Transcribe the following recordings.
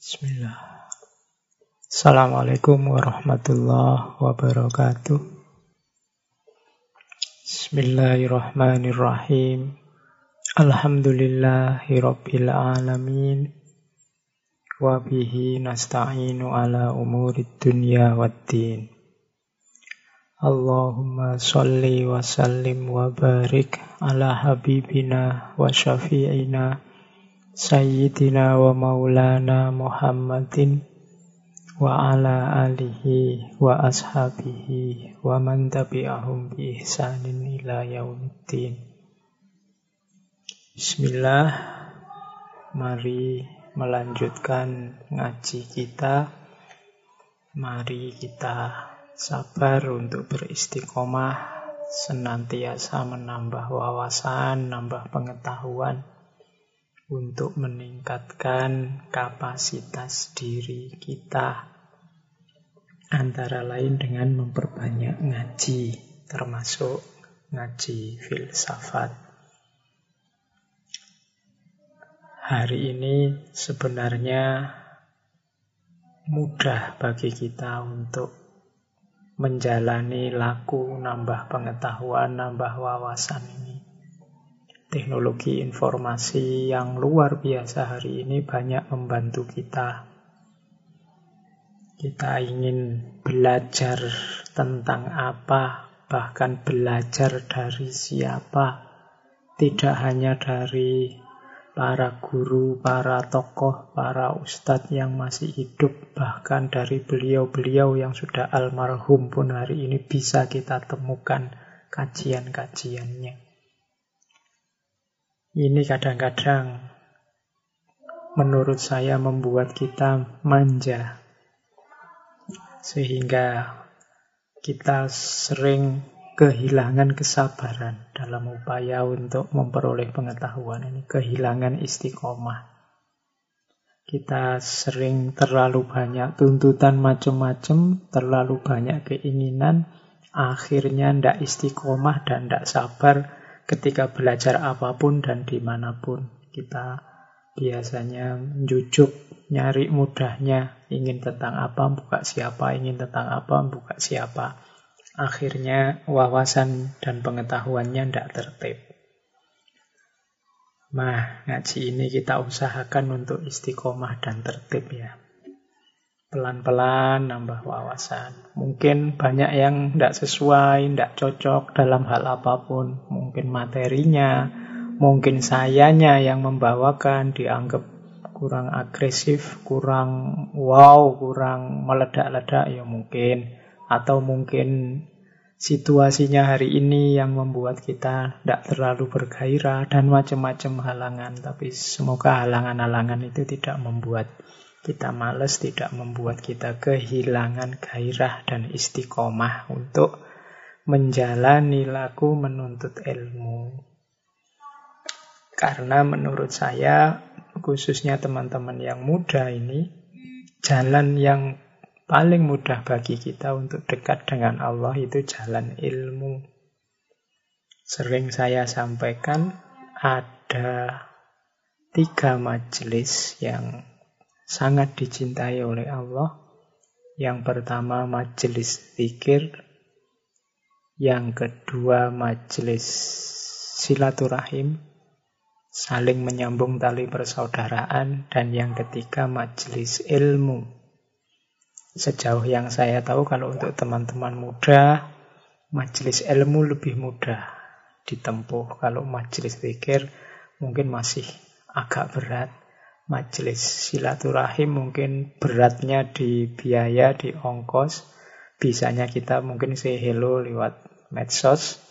Bismillah. Assalamualaikum warahmatullahi wabarakatuh. Bismillahirrahmanirrahim. Alhamdulillahi rabbil alamin. Wabihi nasta'inu ala umurid dunya waddin. Allahumma salli wa sallim wa barik ala habibina wa syafi'ina Sayyidina wa maulana Muhammadin wa ala alihi wa ashabihi wa man tabi'ahum bi ihsanin ila yaumiddin. Bismillah, mari melanjutkan ngaji kita. Mari kita sabar untuk beristiqomah, senantiasa menambah wawasan, nambah pengetahuan untuk meningkatkan kapasitas diri kita. Antara lain dengan memperbanyak ngaji, termasuk ngaji filsafat. Hari ini sebenarnya mudah bagi kita untuk menjalani laku, nambah pengetahuan, nambah wawasan ini teknologi informasi yang luar biasa hari ini banyak membantu kita. Kita ingin belajar tentang apa, bahkan belajar dari siapa, tidak hanya dari para guru, para tokoh, para ustadz yang masih hidup, bahkan dari beliau-beliau yang sudah almarhum pun hari ini bisa kita temukan kajian-kajiannya. Ini kadang-kadang menurut saya membuat kita manja. Sehingga kita sering kehilangan kesabaran dalam upaya untuk memperoleh pengetahuan ini, kehilangan istiqomah. Kita sering terlalu banyak tuntutan macam-macam, terlalu banyak keinginan, akhirnya ndak istiqomah dan ndak sabar, ketika belajar apa pun dan di mana pun. Kita biasanya jujuk, nyari mudahnya, ingin tentang apa, buka siapa, ingin tentang apa, buka siapa. Akhirnya wawasan dan pengetahuannya tidak tertib. Nah, ngaji ini kita usahakan untuk istiqomah dan tertib ya. Pelan-pelan nambah wawasan. Mungkin banyak yang tidak sesuai, tidak cocok dalam hal apa pun. Mungkin materinya, mungkin sayanya yang membawakan dianggap kurang agresif, kurang wow, kurang meledak-ledak ya mungkin. Atau mungkin situasinya hari ini yang membuat kita tidak terlalu bergairah dan macam-macam halangan. Tapi semoga halangan-halangan itu tidak membuat kita males tidak membuat kita kehilangan gairah dan istiqomah untuk menjalani laku menuntut ilmu. Karena menurut saya, khususnya teman-teman yang muda ini, jalan yang paling mudah bagi kita untuk dekat dengan Allah itu jalan ilmu. Sering saya sampaikan, ada tiga majelis yang sangat dicintai oleh Allah. Yang pertama majelis zikir, yang kedua majelis silaturahim, saling menyambung tali persaudaraan, dan yang ketiga majelis ilmu. Sejauh yang saya tahu kalau untuk teman-teman muda, majelis ilmu lebih mudah ditempuh. Kalau majelis zikir mungkin masih agak berat majelis silaturahim mungkin beratnya di biaya, di ongkos. Bisanya kita mungkin say hello lewat medsos.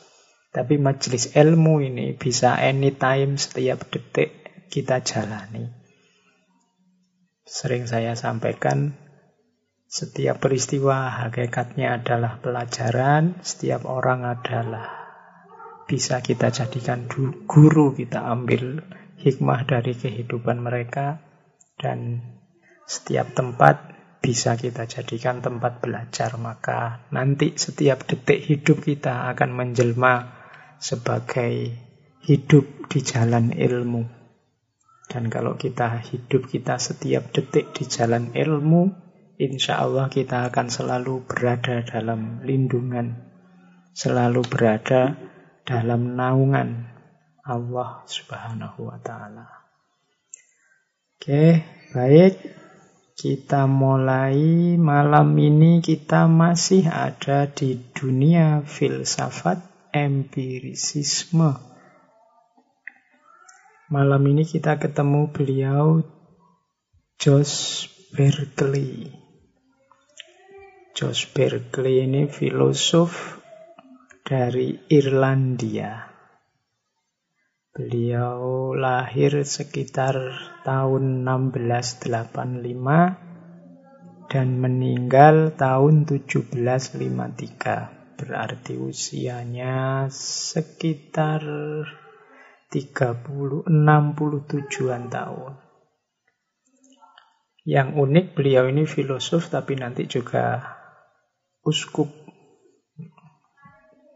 Tapi majelis ilmu ini bisa anytime, setiap detik kita jalani. Sering saya sampaikan, setiap peristiwa hakikatnya adalah pelajaran, setiap orang adalah bisa kita jadikan guru, kita ambil hikmah dari kehidupan mereka dan setiap tempat bisa kita jadikan tempat belajar. Maka nanti setiap detik hidup kita akan menjelma sebagai hidup di jalan ilmu. Dan kalau kita hidup kita setiap detik di jalan ilmu, insya Allah kita akan selalu berada dalam lindungan, selalu berada dalam naungan Allah Subhanahu wa Ta'ala. Oke, baik. Kita mulai malam ini kita masih ada di dunia filsafat empirisisme. Malam ini kita ketemu beliau Josh Berkeley. Josh Berkeley ini filosof dari Irlandia. Beliau lahir sekitar tahun 1685 dan meninggal tahun 1753. Berarti usianya sekitar 30 67-an tahun. Yang unik beliau ini filosof tapi nanti juga uskup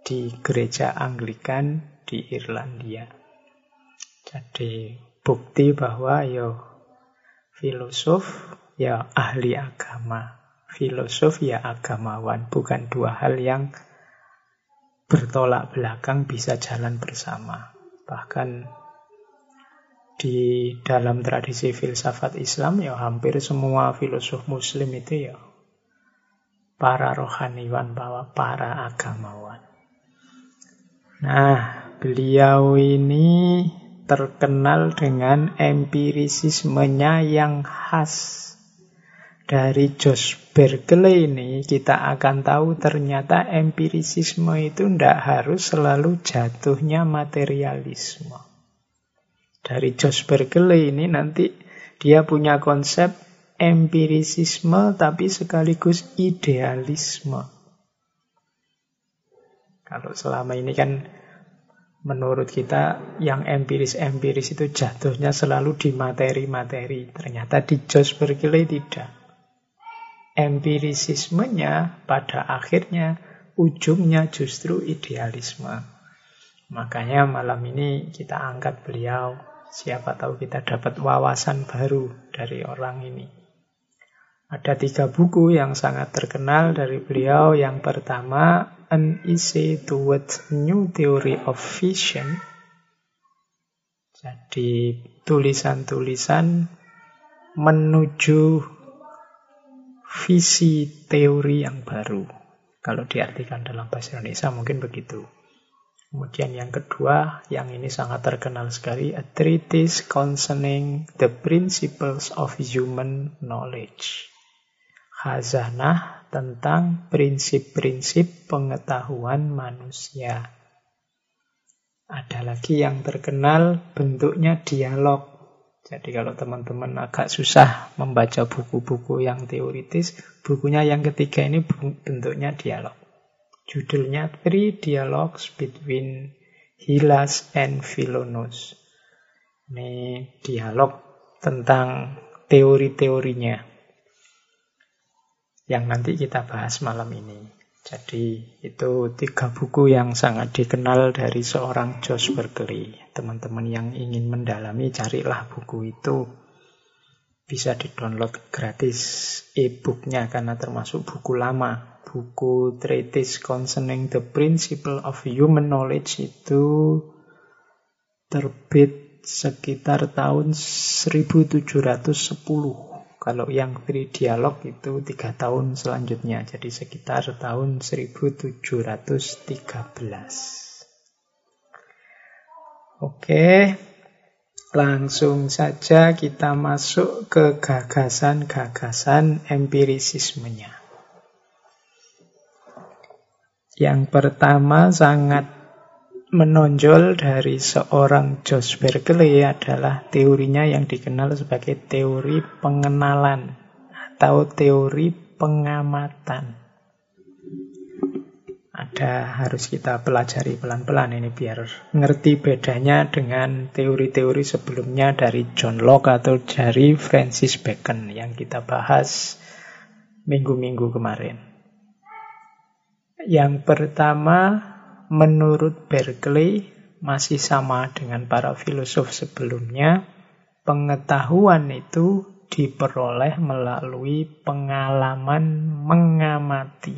di gereja Anglikan di Irlandia. Jadi bukti bahwa yo filosof ya ahli agama. Filosof ya agamawan, bukan dua hal yang bertolak belakang bisa jalan bersama. Bahkan di dalam tradisi filsafat Islam ya hampir semua filosof muslim itu ya para rohaniwan, bahwa para agamawan. Nah, beliau ini terkenal dengan empirisismenya yang khas. Dari Josh Berkeley ini kita akan tahu ternyata empirisisme itu tidak harus selalu jatuhnya materialisme. Dari Josh Berkeley ini nanti dia punya konsep empirisisme tapi sekaligus idealisme. Kalau selama ini kan menurut kita yang empiris-empiris itu jatuhnya selalu di materi-materi. Ternyata di Josh Berkeley tidak. Empirisismenya pada akhirnya ujungnya justru idealisme. Makanya malam ini kita angkat beliau. Siapa tahu kita dapat wawasan baru dari orang ini. Ada tiga buku yang sangat terkenal dari beliau. Yang pertama, An Essay Towards New Theory of Vision. Jadi tulisan-tulisan menuju visi teori yang baru. Kalau diartikan dalam bahasa Indonesia mungkin begitu. Kemudian yang kedua, yang ini sangat terkenal sekali, A Treatise Concerning the Principles of Human Knowledge khazanah tentang prinsip-prinsip pengetahuan manusia. Ada lagi yang terkenal bentuknya dialog. Jadi kalau teman-teman agak susah membaca buku-buku yang teoritis, bukunya yang ketiga ini bentuknya dialog. Judulnya Three Dialogues Between Hilas and Philonos. Ini dialog tentang teori-teorinya yang nanti kita bahas malam ini. Jadi itu tiga buku yang sangat dikenal dari seorang Josh Berkeley. Teman-teman yang ingin mendalami carilah buku itu. Bisa di-download gratis e-booknya karena termasuk buku lama. Buku Treatise Concerning the Principle of Human Knowledge itu terbit sekitar tahun 1710 kalau yang free dialog itu tiga tahun selanjutnya, jadi sekitar tahun 1713. Oke, langsung saja kita masuk ke gagasan-gagasan empirisismenya. Yang pertama sangat menonjol dari seorang Josh Berkeley adalah teorinya yang dikenal sebagai teori pengenalan atau teori pengamatan. Ada harus kita pelajari pelan-pelan ini biar ngerti bedanya dengan teori-teori sebelumnya dari John Locke atau dari Francis Bacon yang kita bahas minggu-minggu kemarin. Yang pertama menurut Berkeley masih sama dengan para filosof sebelumnya. Pengetahuan itu diperoleh melalui pengalaman mengamati.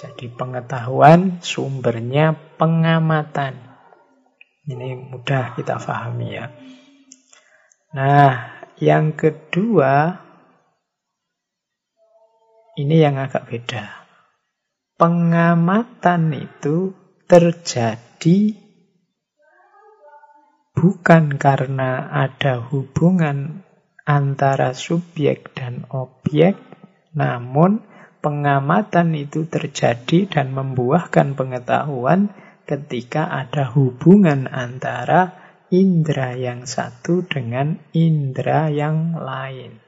Jadi pengetahuan sumbernya pengamatan. Ini mudah kita pahami ya. Nah, yang kedua ini yang agak beda. Pengamatan itu terjadi bukan karena ada hubungan antara subjek dan objek, namun pengamatan itu terjadi dan membuahkan pengetahuan ketika ada hubungan antara indera yang satu dengan indera yang lain.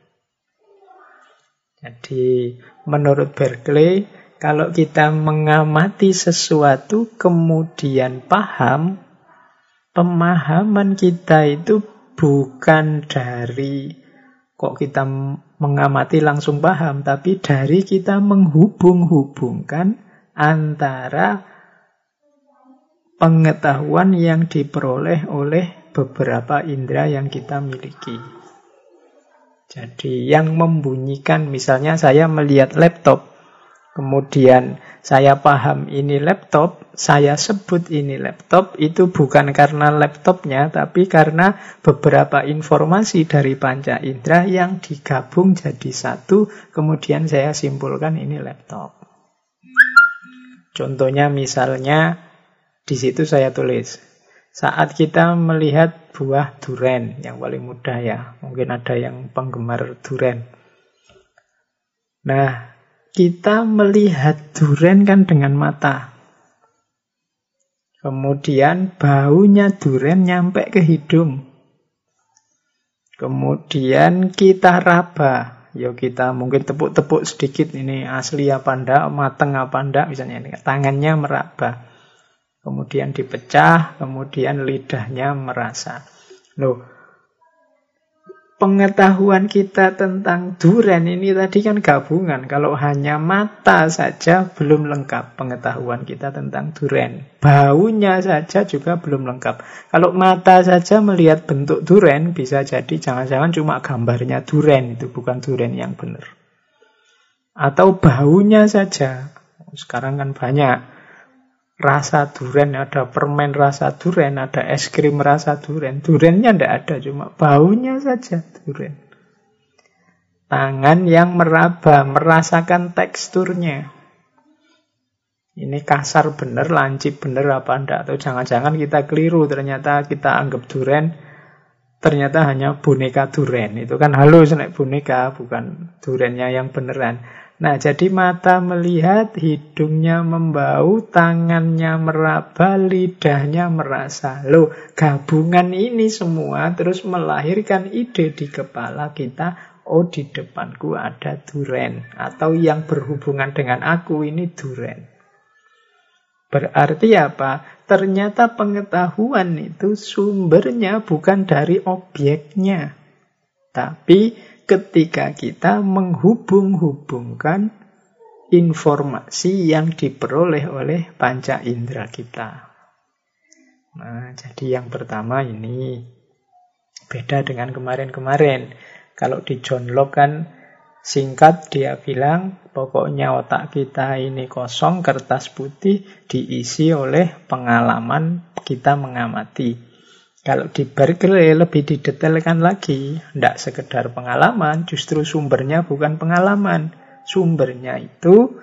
Jadi menurut Berkeley, kalau kita mengamati sesuatu kemudian paham, pemahaman kita itu bukan dari kok kita mengamati langsung paham, tapi dari kita menghubung-hubungkan antara pengetahuan yang diperoleh oleh beberapa indera yang kita miliki. Jadi yang membunyikan, misalnya saya melihat laptop, kemudian saya paham ini laptop, saya sebut ini laptop, itu bukan karena laptopnya, tapi karena beberapa informasi dari panca indera yang digabung jadi satu, kemudian saya simpulkan ini laptop. Contohnya misalnya, di situ saya tulis, saat kita melihat buah duren, yang paling mudah ya, mungkin ada yang penggemar duren. Nah, kita melihat duren kan dengan mata. Kemudian baunya duren nyampe ke hidung. Kemudian kita raba. Ya kita mungkin tepuk-tepuk sedikit ini asli apa ndak, mateng apa ndak misalnya ini. Tangannya meraba. Kemudian dipecah, kemudian lidahnya merasa. Loh, pengetahuan kita tentang duren ini tadi kan gabungan. Kalau hanya mata saja belum lengkap pengetahuan kita tentang duren. Baunya saja juga belum lengkap. Kalau mata saja melihat bentuk duren bisa jadi jangan-jangan cuma gambarnya duren itu bukan duren yang benar. Atau baunya saja. Sekarang kan banyak rasa duren, ada permen rasa duren, ada es krim rasa duren. Durennya tidak ada, cuma baunya saja duren. Tangan yang meraba, merasakan teksturnya. Ini kasar bener, lancip bener apa enggak. Atau jangan-jangan kita keliru, ternyata kita anggap duren, ternyata hanya boneka duren. Itu kan halus naik boneka, bukan durennya yang beneran. Nah, jadi mata melihat, hidungnya membau, tangannya meraba, lidahnya merasa. Loh, gabungan ini semua terus melahirkan ide di kepala kita, oh di depanku ada duren. Atau yang berhubungan dengan aku ini duren. Berarti apa? Ternyata pengetahuan itu sumbernya bukan dari objeknya. Tapi ketika kita menghubung-hubungkan informasi yang diperoleh oleh panca indera kita. Nah, jadi yang pertama ini beda dengan kemarin-kemarin. Kalau di John Locke kan singkat dia bilang pokoknya otak kita ini kosong, kertas putih diisi oleh pengalaman kita mengamati. Kalau di Berkeley lebih didetailkan lagi, tidak sekedar pengalaman, justru sumbernya bukan pengalaman. Sumbernya itu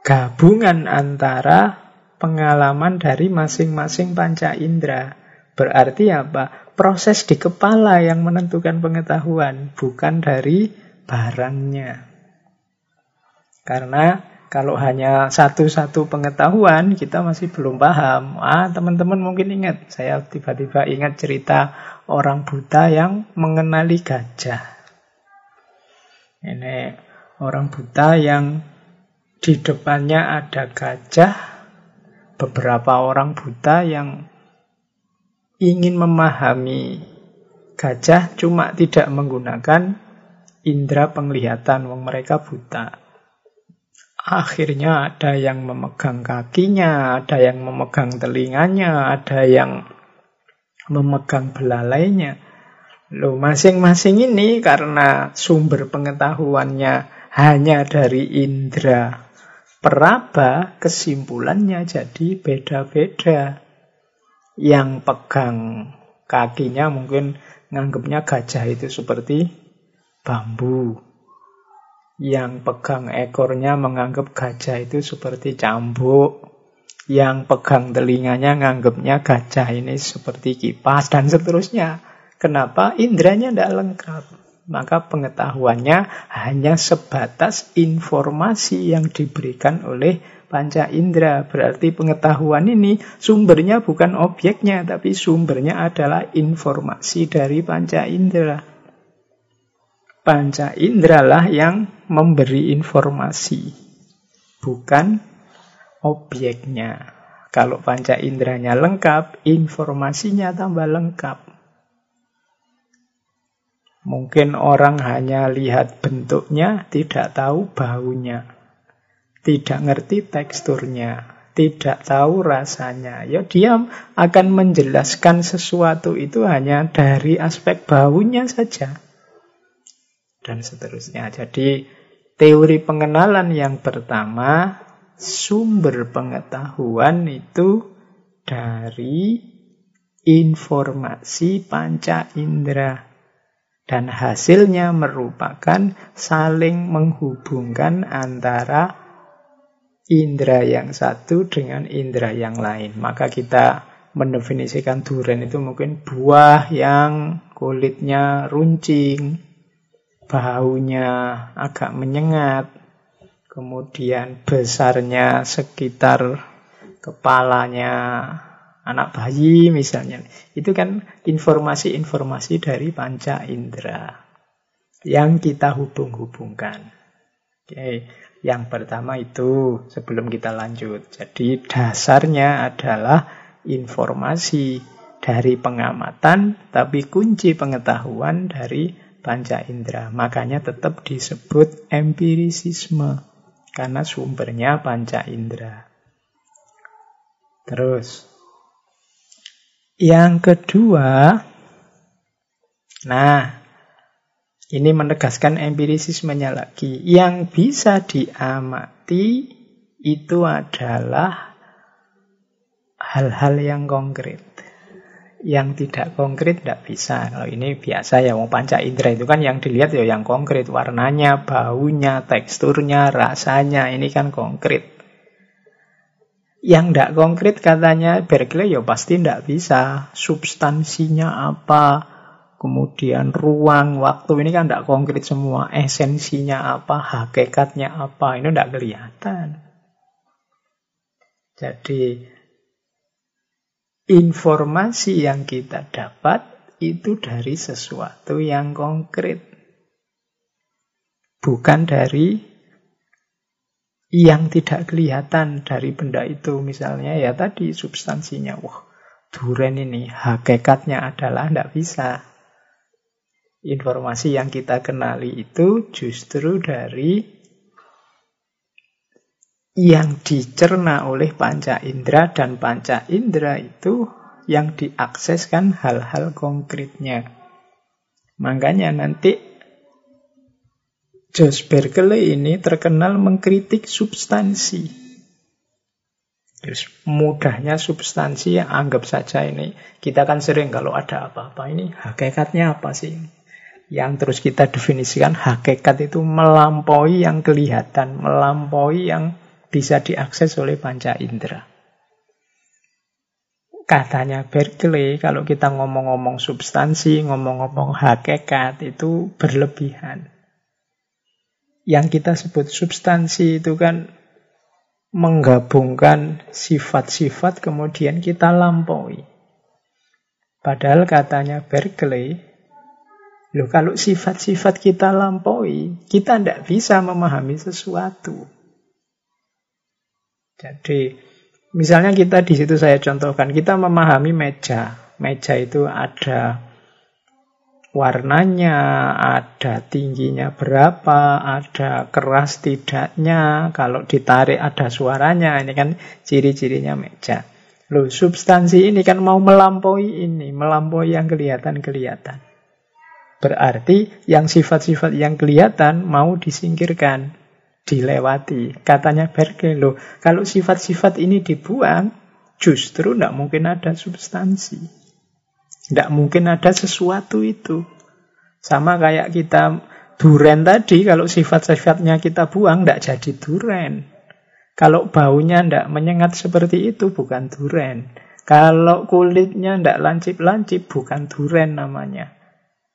gabungan antara pengalaman dari masing-masing panca indera. Berarti apa? Proses di kepala yang menentukan pengetahuan, bukan dari barangnya. Karena kalau hanya satu-satu pengetahuan, kita masih belum paham. Ah, teman-teman mungkin ingat, saya tiba-tiba ingat cerita orang buta yang mengenali gajah. Ini orang buta yang di depannya ada gajah, beberapa orang buta yang ingin memahami gajah cuma tidak menggunakan indera penglihatan, wong mereka buta. Akhirnya ada yang memegang kakinya, ada yang memegang telinganya, ada yang memegang belalainya. Loh, masing-masing ini karena sumber pengetahuannya hanya dari indera peraba, kesimpulannya jadi beda-beda. Yang pegang kakinya mungkin nganggapnya gajah itu seperti bambu. Yang pegang ekornya menganggap gajah itu seperti cambuk. Yang pegang telinganya nganggapnya gajah ini seperti kipas dan seterusnya. Kenapa? Indranya tidak lengkap. Maka pengetahuannya hanya sebatas informasi yang diberikan oleh panca indera. Berarti pengetahuan ini sumbernya bukan objeknya, tapi sumbernya adalah informasi dari panca indera. Panca indera lah yang memberi informasi, bukan objeknya. Kalau panca inderanya lengkap, informasinya tambah lengkap. Mungkin orang hanya lihat bentuknya, tidak tahu baunya. Tidak ngerti teksturnya, tidak tahu rasanya. Ya dia akan menjelaskan sesuatu itu hanya dari aspek baunya saja. Dan seterusnya. Jadi teori pengenalan yang pertama, sumber pengetahuan itu dari informasi panca indera dan hasilnya merupakan saling menghubungkan antara indera yang satu dengan indera yang lain. Maka kita mendefinisikan durian itu mungkin buah yang kulitnya runcing, baunya agak menyengat, kemudian besarnya sekitar kepalanya anak bayi misalnya. Itu kan informasi-informasi dari panca indera yang kita hubung-hubungkan. Oke, yang pertama itu sebelum kita lanjut. Jadi dasarnya adalah informasi dari pengamatan, tapi kunci pengetahuan dari panca indera. Makanya tetap disebut empirisisme karena sumbernya panca indera. Terus yang kedua, nah, ini menegaskan empirisismenya lagi. Yang bisa diamati itu adalah hal-hal yang konkret. Yang tidak konkret tidak bisa. Kalau ini biasa ya, mau panca indera itu kan yang dilihat ya yang konkret. Warnanya, baunya, teksturnya, rasanya, ini kan konkret. Yang tidak konkret katanya Berkeley ya pasti tidak bisa. Substansinya apa, kemudian ruang, waktu ini kan tidak konkret semua. Esensinya apa, hakikatnya apa, ini tidak kelihatan. Jadi informasi yang kita dapat itu dari sesuatu yang konkret. Bukan dari yang tidak kelihatan dari benda itu misalnya ya tadi substansinya wah duren ini hakikatnya adalah tidak bisa informasi yang kita kenali itu justru dari yang dicerna oleh panca indera dan panca indera itu yang diakseskan hal-hal konkretnya makanya nanti Josh Berkeley ini terkenal mengkritik substansi. Terus mudahnya substansi yang anggap saja ini. Kita kan sering kalau ada apa-apa ini hakikatnya apa sih? Yang terus kita definisikan hakikat itu melampaui yang kelihatan, melampaui yang bisa diakses oleh panca indera. Katanya Berkeley, kalau kita ngomong-ngomong substansi, ngomong-ngomong hakikat itu berlebihan yang kita sebut substansi itu kan menggabungkan sifat-sifat kemudian kita lampaui. Padahal katanya Berkeley, loh kalau sifat-sifat kita lampaui, kita tidak bisa memahami sesuatu. Jadi, misalnya kita di situ saya contohkan, kita memahami meja. Meja itu ada warnanya, ada tingginya berapa, ada keras tidaknya, kalau ditarik ada suaranya. Ini kan ciri-cirinya meja. Loh, substansi ini kan mau melampaui ini, melampaui yang kelihatan-kelihatan. Berarti yang sifat-sifat yang kelihatan mau disingkirkan, dilewati. Katanya Berkeley, loh, kalau sifat-sifat ini dibuang, justru tidak mungkin ada substansi. Tidak mungkin ada sesuatu itu. Sama kayak kita duren tadi, kalau sifat-sifatnya kita buang, tidak jadi duren. Kalau baunya tidak menyengat seperti itu, bukan duren. Kalau kulitnya tidak lancip-lancip, bukan duren namanya.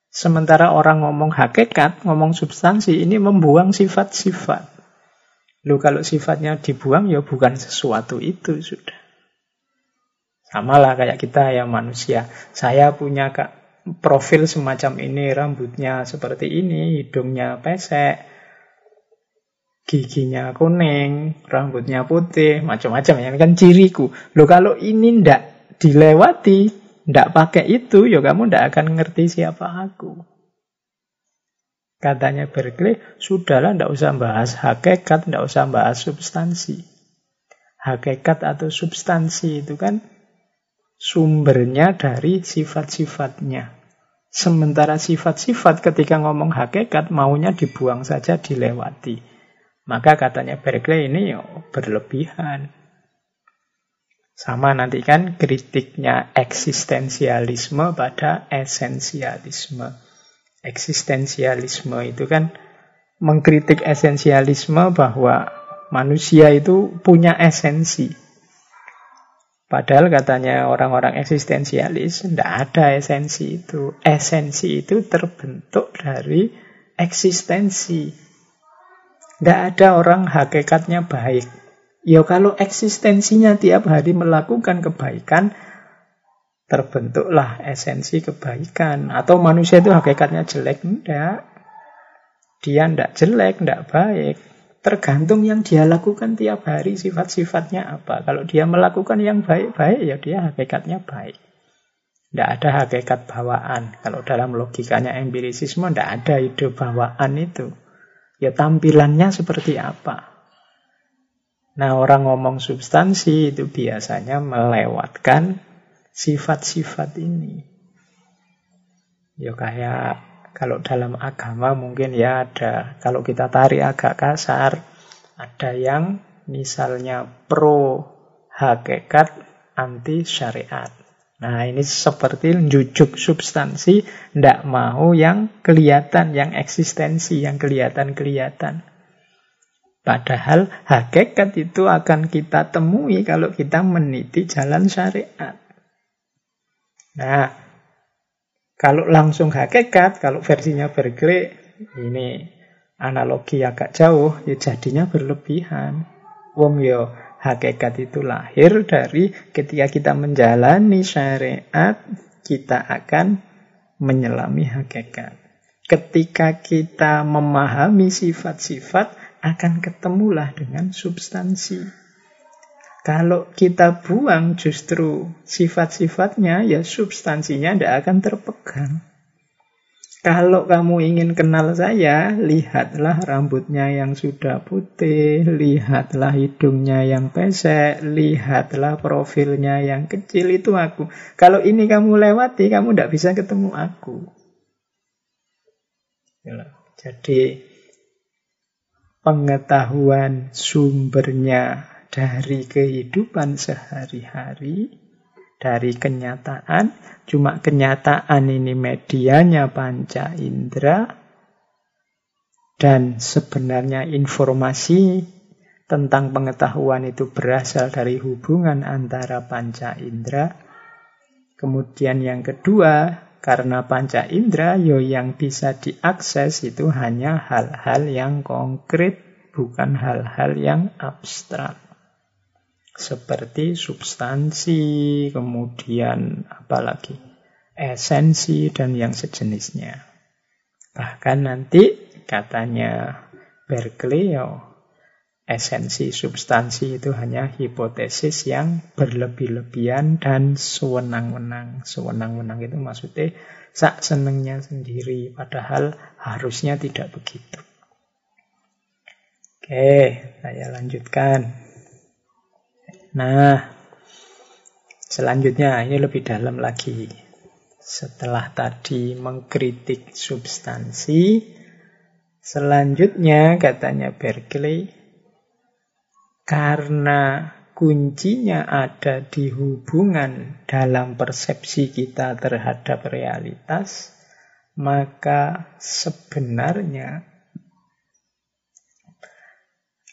Sementara orang ngomong hakikat, ngomong substansi, ini membuang sifat-sifat. Lu kalau sifatnya dibuang, ya bukan sesuatu itu sudah. Sama lah kayak kita ya manusia. Saya punya kak profil semacam ini, rambutnya seperti ini, hidungnya pesek, giginya kuning, rambutnya putih, macam-macam ya kan ciriku. Lo kalau ini ndak dilewati, ndak pakai itu, ya kamu ndak akan ngerti siapa aku. Katanya Berkeley, sudahlah ndak usah bahas hakikat, ndak usah bahas substansi. Hakikat atau substansi itu kan sumbernya dari sifat-sifatnya. Sementara sifat-sifat ketika ngomong hakikat maunya dibuang saja, dilewati. Maka katanya Berkeley ini yo berlebihan. Sama nanti kan kritiknya eksistensialisme pada esensialisme. Eksistensialisme itu kan mengkritik esensialisme bahwa manusia itu punya esensi. Padahal katanya orang-orang eksistensialis, tidak ada esensi itu. Esensi itu terbentuk dari eksistensi. Tidak ada orang hakikatnya baik. Ya kalau eksistensinya tiap hari melakukan kebaikan, terbentuklah esensi kebaikan. Atau manusia itu hakikatnya jelek? Tidak. Dia tidak jelek, tidak baik. Tergantung yang dia lakukan tiap hari sifat-sifatnya apa. Kalau dia melakukan yang baik-baik, ya dia hakikatnya baik. Tidak ada hakikat bawaan. Kalau dalam logikanya empirisisme, tidak ada ide bawaan itu. Ya tampilannya seperti apa. Nah orang ngomong substansi itu biasanya melewatkan sifat-sifat ini. Ya kayak kalau dalam agama mungkin ya ada, kalau kita tarik agak kasar, ada yang misalnya pro hakikat anti syariat. Nah ini seperti jujuk substansi, tidak mau yang kelihatan, yang eksistensi, yang kelihatan-kelihatan. Padahal hakikat itu akan kita temui kalau kita meniti jalan syariat. Nah, kalau langsung hakikat, kalau versinya Berkeley, ini analogi agak jauh, ya jadinya berlebihan. Wong yo Hakikat itu lahir dari ketika kita menjalani syariat, kita akan menyelami hakikat. Ketika kita memahami sifat-sifat, akan ketemulah dengan substansi. Kalau kita buang justru sifat-sifatnya, ya substansinya tidak akan terpegang. Kalau kamu ingin kenal saya, lihatlah rambutnya yang sudah putih, lihatlah hidungnya yang pesek, lihatlah profilnya yang kecil, itu aku. Kalau ini kamu lewati, kamu tidak bisa ketemu aku. Jadi, pengetahuan sumbernya dari kehidupan sehari-hari dari kenyataan. Cuma kenyataan ini medianya panca indera. Dan sebenarnya informasi tentang pengetahuan itu berasal dari hubungan antara panca indera. Kemudian yang kedua, karena panca indera, yo yang bisa diakses itu hanya hal-hal yang konkret, bukan hal-hal yang abstrak seperti substansi, kemudian apalagi esensi dan yang sejenisnya. Bahkan nanti katanya Berkeley, yo, esensi substansi itu hanya hipotesis yang berlebih-lebihan dan sewenang-wenang. Sewenang-wenang itu maksudnya sak senengnya sendiri, padahal harusnya tidak begitu. Oke, saya lanjutkan. Nah, Selanjutnya, ini lebih dalam lagi. Setelah tadi mengkritik substansi, selanjutnya katanya Berkeley, karena kuncinya ada di hubungan dalam persepsi kita terhadap realitas, maka sebenarnya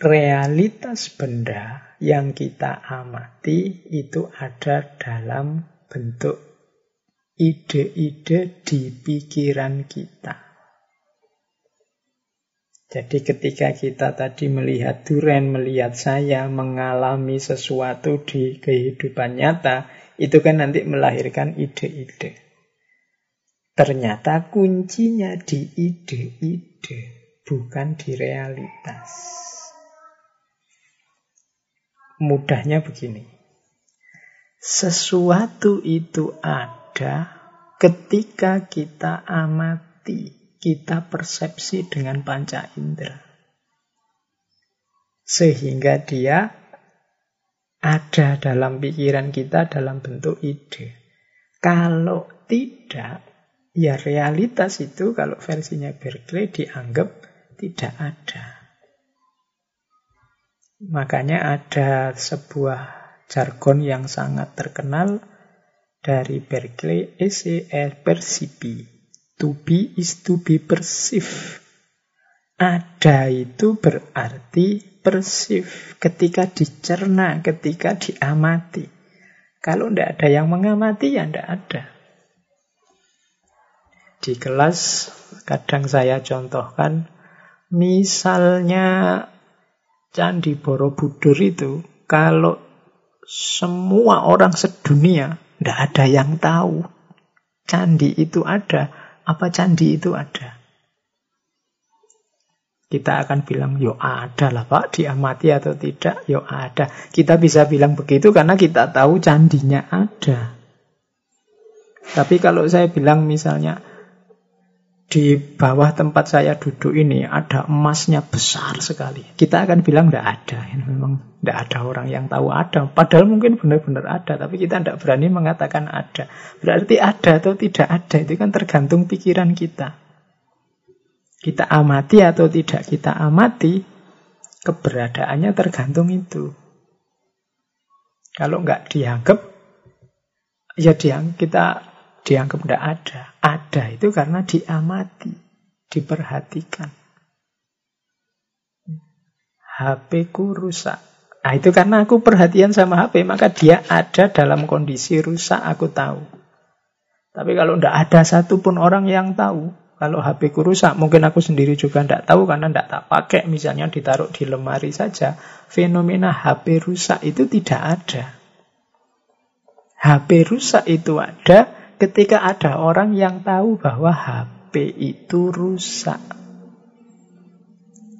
realitas benda yang kita amati itu ada dalam bentuk ide-ide di pikiran kita. Jadi ketika kita tadi melihat duren, melihat saya, mengalami sesuatu di kehidupan nyata, itu kan nanti melahirkan ide-ide. Ternyata kuncinya di ide-ide, bukan di realitas. Mudahnya begini. Sesuatu itu ada ketika kita amati, kita persepsi dengan panca indera. Sehingga dia ada dalam pikiran kita dalam bentuk ide. Kalau tidak, ya realitas itu kalau versinya Berkeley dianggap tidak ada. Makanya ada sebuah jargon yang sangat terkenal dari Berkeley SEL percipi. To be is to be perceived. Ada itu berarti perceive ketika dicerna, ketika diamati. Kalau tidak ada yang mengamati, ya tidak ada. Di kelas kadang saya contohkan, misalnya Candi Borobudur itu, kalau semua orang sedunia tidak ada yang tahu. Candi itu ada. Apa candi itu ada? Kita akan bilang, yo ada lah Pak, diamati atau tidak, yo ada. Kita bisa bilang begitu karena kita tahu candinya ada. Tapi kalau saya bilang misalnya, di bawah tempat saya duduk ini ada emasnya besar sekali. Kita akan bilang tidak ada. Memang tidak ada orang yang tahu ada. Padahal mungkin benar-benar ada. Tapi kita tidak berani mengatakan ada. Berarti ada atau tidak ada. Itu kan tergantung pikiran kita. Kita amati atau tidak kita amati. Keberadaannya tergantung itu. Kalau nggak dianggap, ya dianggap kita dianggap tidak ada. Ada itu karena diamati, diperhatikan. HP ku rusak. Nah, itu karena aku perhatian sama HP, maka dia ada dalam kondisi rusak, aku tahu. Tapi kalau tidak ada satupun orang yang tahu, kalau HP ku rusak, mungkin aku sendiri juga tidak tahu karena tidak tak pakai, misalnya ditaruh di lemari saja. Fenomena HP rusak itu tidak ada. HP rusak itu ada ketika ada orang yang tahu bahwa HP itu rusak.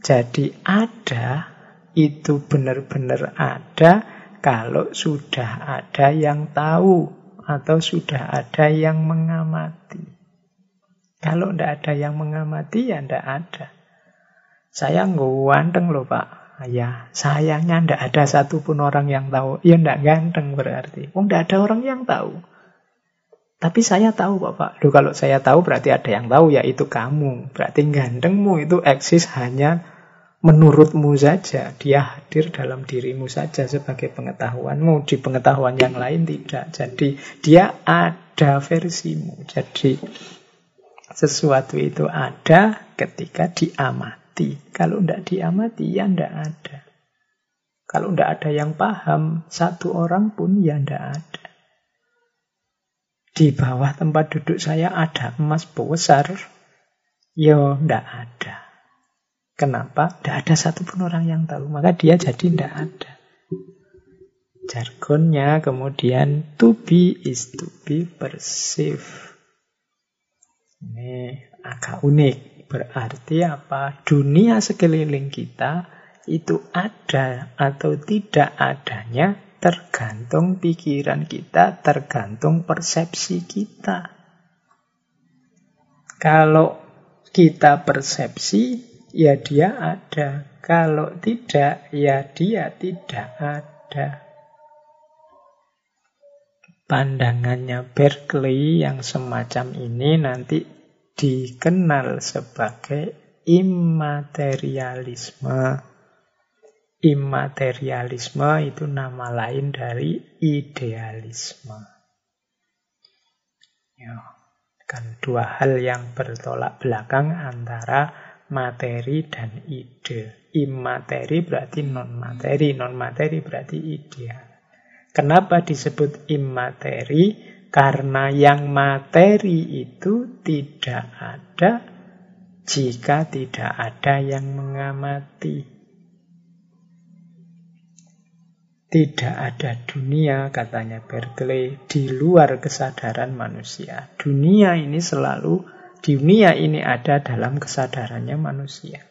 Jadi ada, itu benar-benar ada kalau sudah ada yang tahu atau sudah ada yang mengamati. Kalau tidak ada yang mengamati ya tidak ada. Saya ganteng loh Pak. Ya, sayangnya tidak ada satupun orang yang tahu. Ya tidak ganteng berarti. Oh, tidak ada orang yang tahu. Tapi saya tahu Bapak. Loh, kalau saya tahu berarti ada yang tahu yaitu kamu. Berarti gantengmu itu eksis hanya menurutmu saja. Dia hadir dalam dirimu saja sebagai pengetahuanmu. Di pengetahuan yang lain tidak. Jadi dia ada versimu. Jadi sesuatu itu ada ketika diamati. Kalau tidak diamati ya tidak ada. Kalau tidak ada yang paham, satu orang pun ya tidak ada. Di bawah tempat duduk saya ada emas besar. Yo, ndak ada. Kenapa? Ndak ada satupun orang yang tahu. Maka dia jadi ndak ada. Jargonnya kemudian to be is to be perceived. Ini agak unik. Berarti apa? Dunia sekeliling kita itu ada atau tidak adanya Tergantung pikiran kita, tergantung persepsi kita. Kalau kita persepsi, ya dia ada. Kalau tidak, ya dia tidak ada. pandangannya Berkeley yang semacam ini nanti dikenal sebagai immaterialisme. Immaterialisme itu nama lain dari idealisme. Ya, kan dua hal yang bertolak belakang antara materi dan ide. Immateri berarti non-materi, non-materi berarti ideal. Kenapa disebut immateri? Karena yang materi itu tidak ada jika tidak ada yang mengamati. Tidak ada dunia, katanya Berkeley, di luar kesadaran manusia. Dunia ini selalu, dunia ini ada dalam kesadarannya manusia.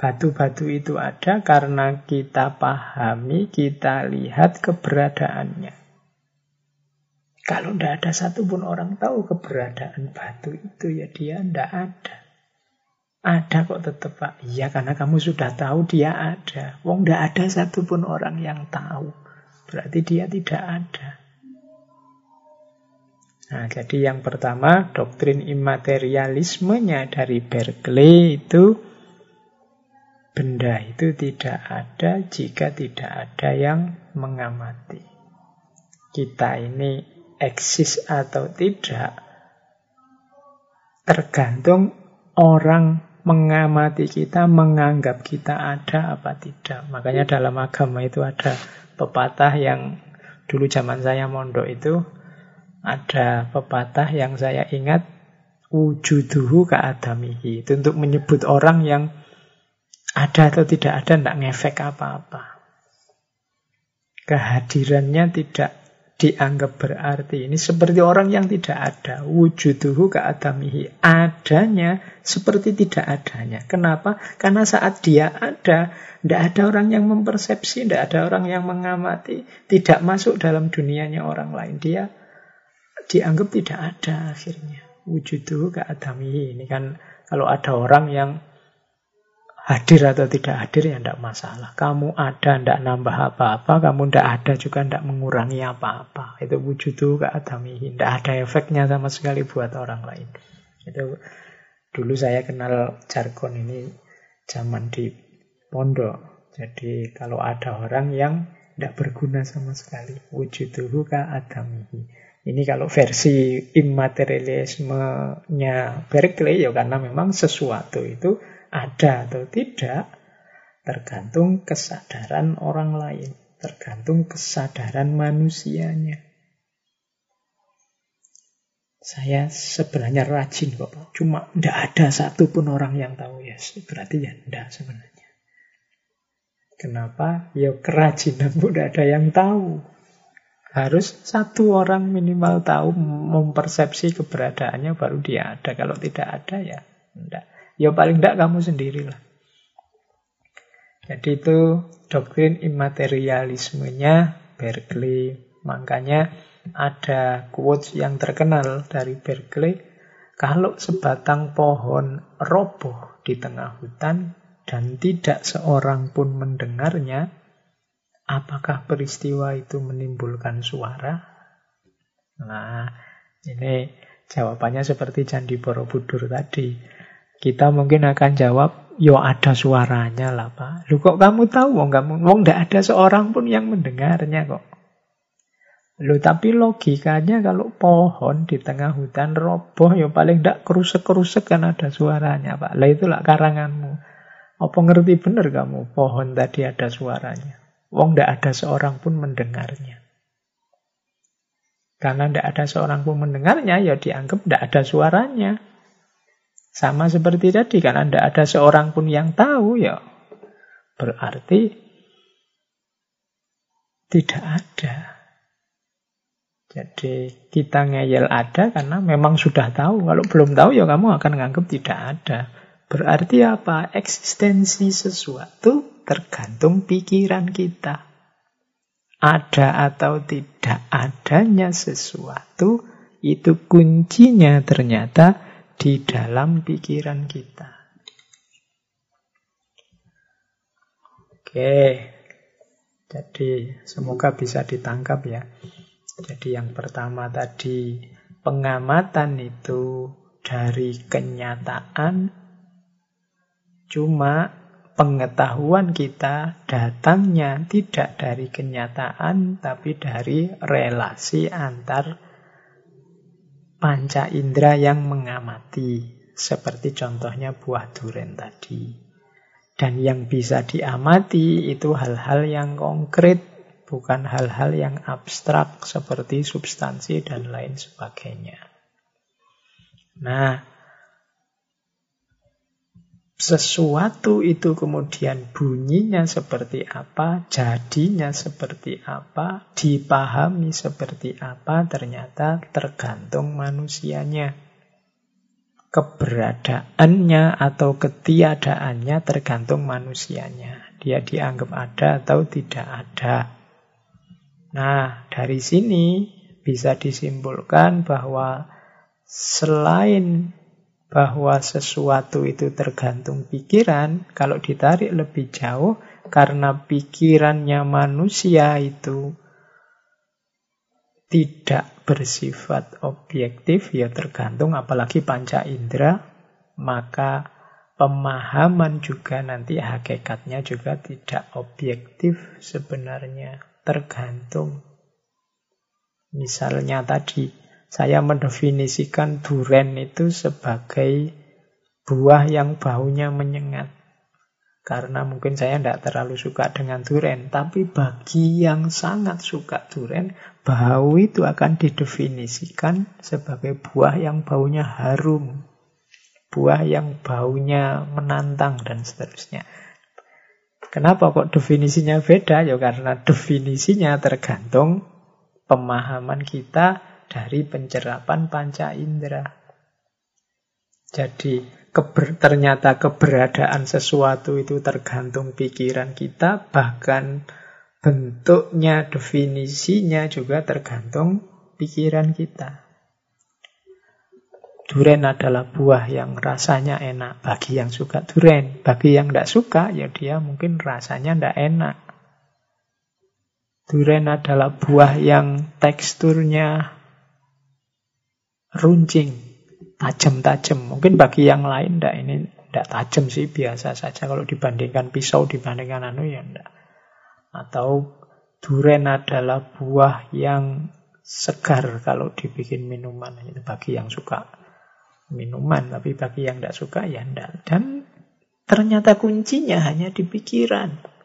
Batu-batu itu ada karena kita pahami, kita lihat keberadaannya. Kalau tidak ada satupun orang tahu keberadaan batu itu, ya dia tidak ada. Ada kok tetap Pak. Iya karena kamu sudah tahu dia ada. Wong tidak ada satupun orang yang tahu. Berarti dia tidak ada. Nah, jadi yang pertama doktrin imaterialismenya dari Berkeley itu benda itu tidak ada jika tidak ada yang mengamati. Kita ini eksis atau tidak tergantung orang mengamati kita, menganggap kita ada apa tidak. Makanya dalam agama itu ada pepatah yang dulu zaman saya mondok itu ada pepatah yang saya ingat wujuduhu adamihi. Itu untuk menyebut orang yang ada atau tidak ada, tidak ngefek apa-apa. Kehadirannya tidak dianggap berarti. Ini seperti orang yang tidak ada. Wujuduhu keadamihi. Adanya seperti tidak adanya. Kenapa? Karena saat dia ada, tidak ada orang yang mempersepsi, tidak ada orang yang mengamati, tidak masuk dalam dunianya orang lain. Dia dianggap tidak ada akhirnya. Wujuduhu keadamihi. Ini kan kalau ada orang yang hadir atau tidak hadir ya tidak masalah. Kamu ada, tidak nambah apa-apa. Kamu tidak ada juga tidak mengurangi apa-apa. Itu wujud tuh adamihi. Tidak ada efeknya sama sekali buat orang lain. Itu dulu saya kenal jargon ini zaman di pondok. Jadi kalau ada orang yang tidak berguna sama sekali. wujud tuh adamihi. Ini kalau versi immaterialismenya Berkeley ya karena memang sesuatu itu ada atau tidak tergantung kesadaran orang lain, tergantung kesadaran manusianya. Saya sebenarnya rajin kok. Cuma tidak ada satupun orang yang tahu ya. Berarti ya tidak sebenarnya. Kenapa? Ya kerajinan pun tidak ada yang tahu. Harus satu orang minimal tahu mempersepsi keberadaannya baru dia ada. Kalau tidak ada ya tidak. Ya paling tidak kamu sendirilah. Jadi itu doktrin imaterialismenya Berkeley. Makanya ada quotes yang terkenal dari Berkeley. Kalau sebatang pohon roboh di tengah hutan dan tidak seorang pun mendengarnya, apakah peristiwa itu menimbulkan suara? Nah, ini jawabannya seperti Candi Borobudur tadi. Kita mungkin akan jawab, yo ada suaranya lah Pak. Lu kok kamu tahu? Wong kamu, wong tidak ada seorang pun yang mendengarnya kok. Lu tapi logikanya kalau pohon di tengah hutan roboh, ya paling tidak kerusek-kerusek kan ada suaranya Pak. Lah itulah karanganmu. Apa ngerti bener kamu pohon tadi ada suaranya? Wong tidak ada seorang pun mendengarnya. Karena tidak ada seorang pun mendengarnya, ya dianggap tidak ada suaranya. Sama seperti tadi, karena tidak ada seorang pun yang tahu, ya berarti tidak ada. Jadi kita ngeyel ada karena memang sudah tahu. Kalau belum tahu ya kamu akan menganggap tidak ada. Berarti apa? Eksistensi sesuatu tergantung pikiran kita. Ada atau tidak adanya sesuatu itu kuncinya ternyata di dalam pikiran kita. Oke, jadi semoga bisa ditangkap ya. Jadi yang pertama tadi pengamatan itu dari kenyataan cuma pengetahuan kita datangnya tidak dari kenyataan tapi dari relasi antar panca indera yang mengamati seperti contohnya buah duren tadi. Dan yang bisa diamati itu hal-hal yang konkret bukan hal-hal yang abstrak seperti substansi dan lain sebagainya. Nah sesuatu itu kemudian bunyinya seperti apa, jadinya seperti apa, dipahami seperti apa, ternyata tergantung manusianya. Keberadaannya atau ketiadaannya tergantung manusianya. Dia dianggap ada atau tidak ada. Nah, dari sini bisa disimpulkan bahwa selain bahwa sesuatu itu tergantung pikiran, kalau ditarik lebih jauh, karena pikirannya manusia itu tidak bersifat objektif, ya tergantung apalagi panca indera, maka pemahaman juga nanti hakikatnya juga tidak objektif sebenarnya, tergantung. Misalnya tadi, saya mendefinisikan duren itu sebagai buah yang baunya menyengat. Karena mungkin saya tidak terlalu suka dengan duren. Tapi bagi yang sangat suka duren, bau itu akan didefinisikan sebagai buah yang baunya harum. Buah yang baunya menantang dan seterusnya. Kenapa kok definisinya beda? Ya karena definisinya tergantung pemahaman kita dari pencerapan panca indera. Jadi keber, ternyata keberadaan sesuatu itu tergantung pikiran kita, bahkan bentuknya, definisinya juga tergantung pikiran kita. Duren adalah buah yang rasanya enak bagi yang suka duren. Bagi yang tidak suka, ya dia mungkin rasanya tidak enak. Duren adalah buah yang teksturnya runcing, tajam-tajam. Mungkin bagi yang lain enggak ini enggak tajam sih, biasa saja kalau dibandingkan pisau, dibandingkan anu ya enggak. Atau duren adalah buah yang segar kalau dibikin minuman. Itu bagi yang suka minuman, tapi bagi yang tidak suka ya enggak. Dan ternyata kuncinya hanya di pikiran.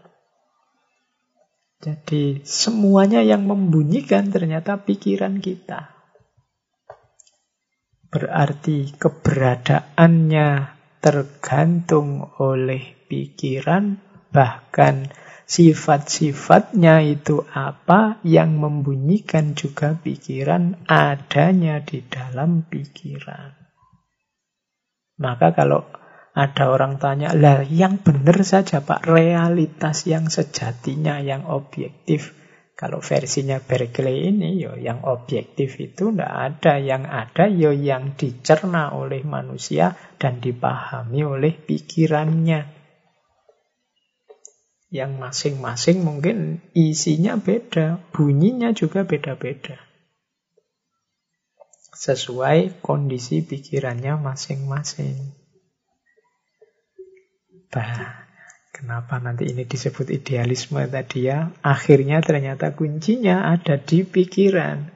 Jadi semuanya yang membunyikan ternyata pikiran kita. Berarti keberadaannya tergantung oleh pikiran, bahkan sifat-sifatnya itu apa yang membunyikan juga pikiran adanya di dalam pikiran. Maka kalau ada orang tanya, lah yang benar saja Pak, realitas yang sejatinya, yang objektif, kalau versinya Berkeley ini, yo, yang objektif itu tidak ada. Yang ada yo yang dicerna oleh manusia dan dipahami oleh pikirannya. Yang masing-masing mungkin isinya beda, bunyinya juga beda-beda. Sesuai kondisi pikirannya masing-masing. Bah, Kenapa nanti ini disebut idealisme tadi ya? Akhirnya ternyata kuncinya ada di pikiran.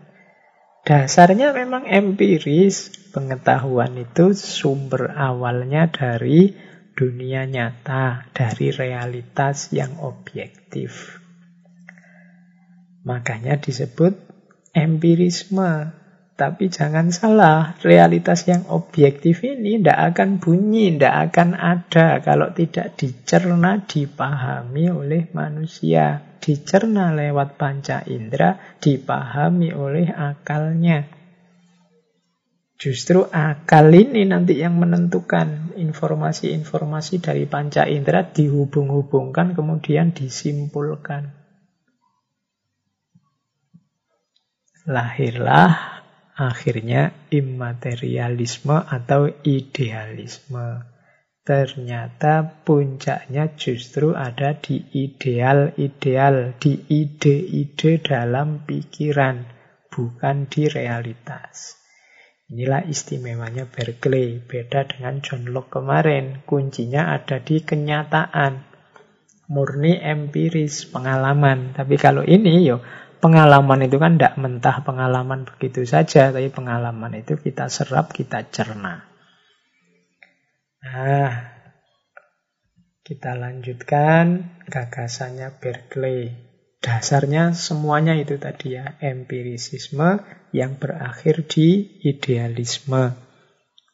Dasarnya memang empiris. Pengetahuan itu sumber awalnya dari dunia nyata, dari realitas yang objektif. Makanya disebut empirisme. Tapi jangan salah, realitas yang objektif ini tidak akan bunyi, tidak akan ada kalau tidak dicerna, dipahami oleh manusia. Dicerna lewat panca indera, dipahami oleh akalnya. Justru akal ini nanti yang menentukan informasi-informasi dari panca indera dihubung-hubungkan kemudian disimpulkan. Lahirlah akhirnya immaterialisme atau idealisme. Ternyata puncaknya justru ada di ideal-ideal, di ide-ide dalam pikiran, bukan di realitas. Inilah istimewanya Berkeley, beda dengan John Locke kemarin. Kuncinya ada di kenyataan. Murni empiris, pengalaman. Tapi kalau ini, yo pengalaman itu kan tidak mentah pengalaman begitu saja, tapi pengalaman itu kita serap, kita cerna. Nah, kita lanjutkan gagasannya Berkeley. Dasarnya semuanya itu tadi ya, empirisisme yang berakhir di idealisme.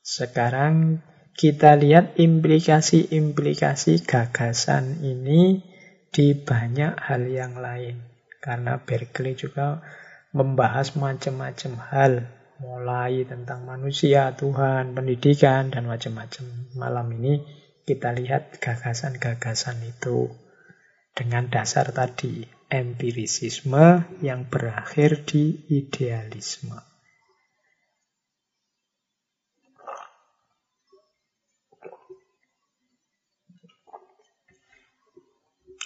Sekarang kita lihat implikasi-implikasi gagasan ini di banyak hal yang lain. Karena Berkeley juga membahas macam-macam hal, mulai tentang manusia, Tuhan, pendidikan, dan macam-macam. Malam ini kita lihat gagasan-gagasan itu dengan dasar tadi empirisisme yang berakhir di idealisme.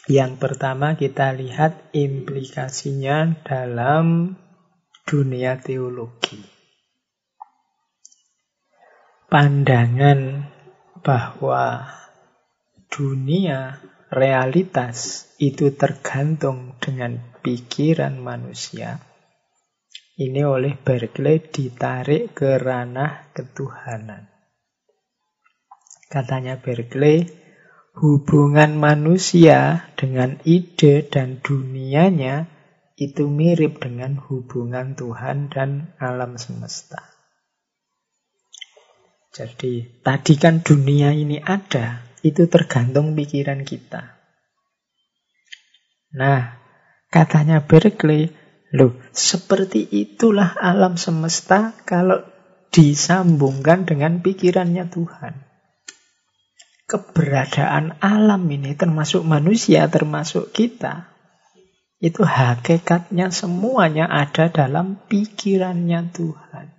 Yang pertama kita lihat implikasinya dalam dunia teologi. Pandangan bahwa dunia realitas itu tergantung dengan pikiran manusia, ini oleh Berkeley ditarik ke ranah ketuhanan. Katanya Berkeley, hubungan manusia dengan ide dan dunianya itu mirip dengan hubungan Tuhan dan alam semesta. Jadi, tadi kan dunia ini ada, itu tergantung pikiran kita. Nah, katanya Berkeley, loh, seperti itulah alam semesta kalau disambungkan dengan pikirannya Tuhan. Keberadaan alam ini termasuk manusia, termasuk kita, itu hakikatnya semuanya ada dalam pikirannya Tuhan.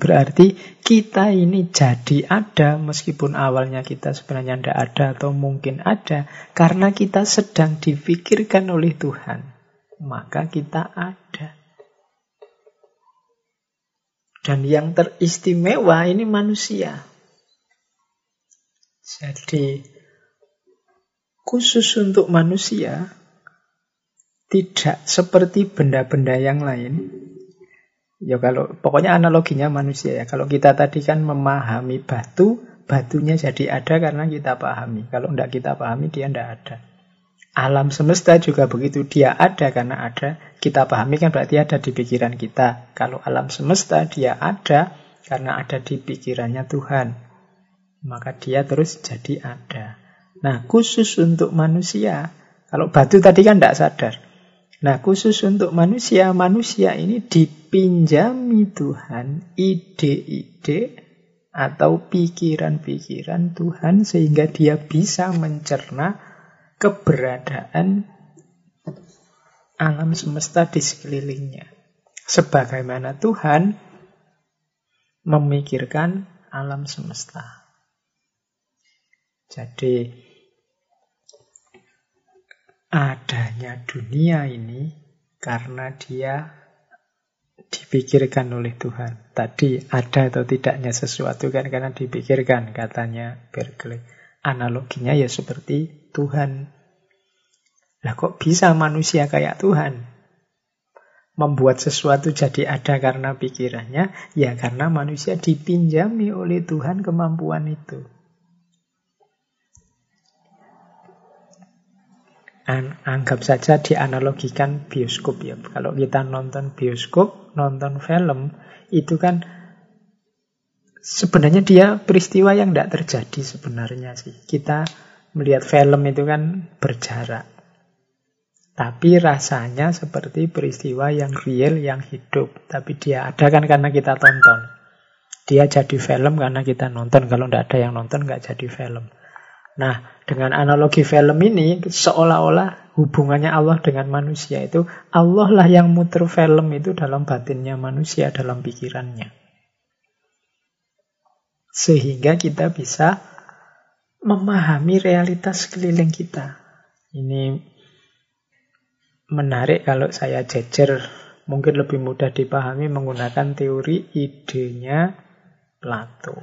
Berarti kita ini jadi ada meskipun awalnya kita sebenarnya tidak ada atau mungkin ada. Karena kita sedang difikirkan oleh Tuhan. Maka kita ada. Dan yang teristimewa ini manusia. Jadi khusus untuk manusia tidak seperti benda-benda yang lain Ya kalau pokoknya analoginya manusia ya. Kalau kita tadi kan memahami batu, batunya jadi ada karena kita pahami. Kalau tidak kita pahami dia tidak ada. Alam semesta juga begitu, dia ada karena ada. Kita pahami kan berarti ada di pikiran kita. Kalau alam semesta dia ada karena ada di pikirannya Tuhan. Maka dia terus jadi ada. Nah khusus untuk manusia, kalau batu tadi kan tidak sadar. Nah, khusus untuk manusia, manusia ini dipinjami Tuhan ide-ide atau pikiran-pikiran Tuhan sehingga dia bisa mencerna keberadaan alam semesta di sekelilingnya. Sebagaimana Tuhan memikirkan alam semesta. Jadi adanya dunia ini karena dia dipikirkan oleh Tuhan. Tadi ada atau tidaknya sesuatu kan karena dipikirkan katanya Berkeley. Analoginya ya seperti Tuhan. Lah kok bisa manusia kayak Tuhan? Membuat sesuatu jadi ada karena pikirannya, ya karena manusia dipinjami oleh Tuhan kemampuan itu. An anggap saja dianalogikan bioskop ya. Kalau kita nonton bioskop, nonton film, itu kan sebenarnya dia peristiwa yang tidak terjadi sebenarnya sih. Kita melihat film itu kan berjarak. Tapi rasanya seperti peristiwa yang real, yang hidup. Tapi dia ada kan karena kita tonton. Dia jadi film karena kita nonton. Kalau tidak ada yang nonton, nggak jadi film. Nah, dengan analogi film ini, seolah-olah hubungannya Allah dengan manusia itu, Allah lah yang muter film itu dalam batinnya manusia, dalam pikirannya. Sehingga kita bisa memahami realitas keliling kita. Ini menarik kalau saya jejer mungkin lebih mudah dipahami menggunakan teori idenya Plato.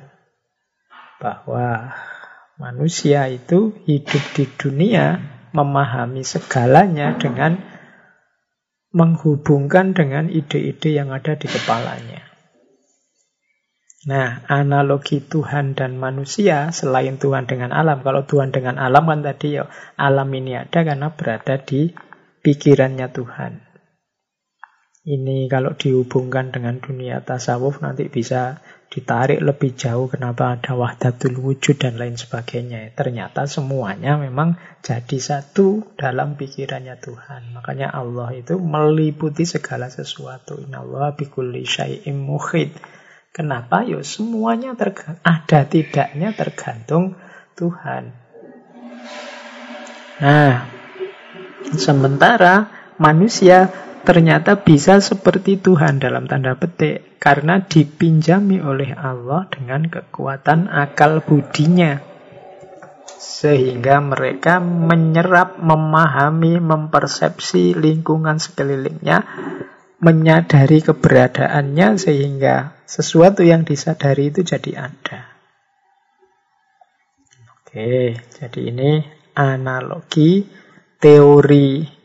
Bahwa manusia itu hidup di dunia memahami segalanya dengan menghubungkan dengan ide-ide yang ada di kepalanya. Nah, analogi Tuhan dan manusia selain Tuhan dengan alam. Kalau Tuhan dengan alam kan tadi ya alam ini ada karena berada di pikirannya Tuhan. Ini kalau dihubungkan dengan dunia tasawuf nanti bisa ditarik lebih jauh kenapa ada wahdatul wujud dan lain sebagainya. Ternyata semuanya memang jadi satu dalam pikirannya Tuhan. Makanya Allah itu meliputi segala sesuatu. Inna Allah bikulli syai'im muhid. Kenapa? Ya semuanya ada tidaknya tergantung Tuhan. Nah, sementara manusia ternyata bisa seperti Tuhan dalam tanda petik karena dipinjami oleh Allah dengan kekuatan akal budinya. Sehingga mereka menyerap, memahami, mempersepsi lingkungan sekelilingnya menyadari keberadaannya sehingga sesuatu yang disadari itu jadi ada. Oke, jadi ini analogi teori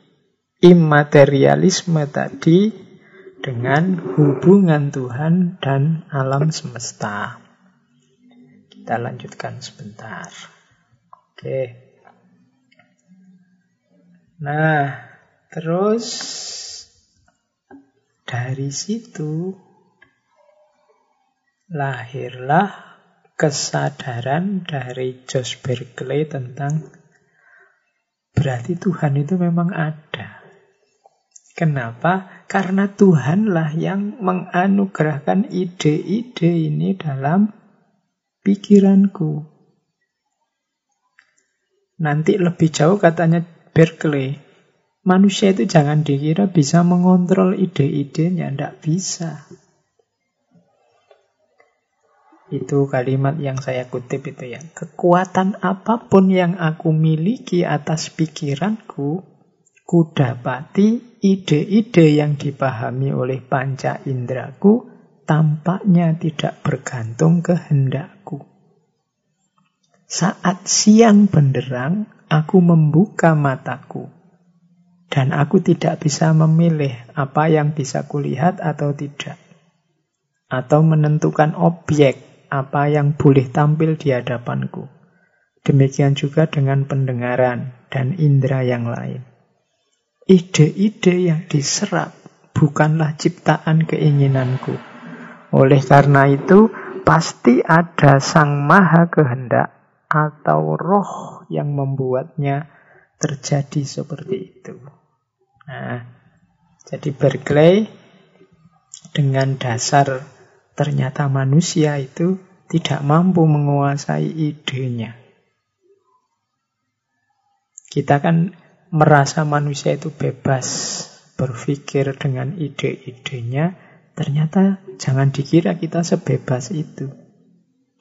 immaterialisme tadi dengan hubungan Tuhan dan alam semesta. Kita lanjutkan sebentar. Oke. Nah, terus dari situ lahirlah kesadaran dari Josh Berkeley tentang berarti Tuhan itu memang ada. Kenapa? Karena Tuhanlah yang menganugerahkan ide-ide ini dalam pikiranku. Nanti lebih jauh katanya Berkeley, Manusia itu jangan dikira bisa mengontrol ide-idenya, tidak bisa. Itu kalimat yang saya kutip itu ya. Kekuatan apa pun yang aku miliki atas pikiranku, kudapati ide-ide yang dipahami oleh panca indraku tampaknya tidak bergantung kehendakku. Saat siang benderang, aku membuka mataku dan aku tidak bisa memilih apa yang bisa kulihat atau tidak. Atau menentukan objek apa yang boleh tampil di hadapanku. Demikian juga dengan pendengaran dan indera yang lain. Ide-ide yang diserap bukanlah ciptaan keinginanku. Oleh karena itu, pasti ada sang maha kehendak atau roh yang membuatnya terjadi seperti itu. Nah, jadi Berkeley dengan dasar ternyata manusia itu tidak mampu menguasai idenya. Kita kan merasa manusia itu bebas berpikir dengan ide-idenya, ternyata jangan dikira kita sebebas itu.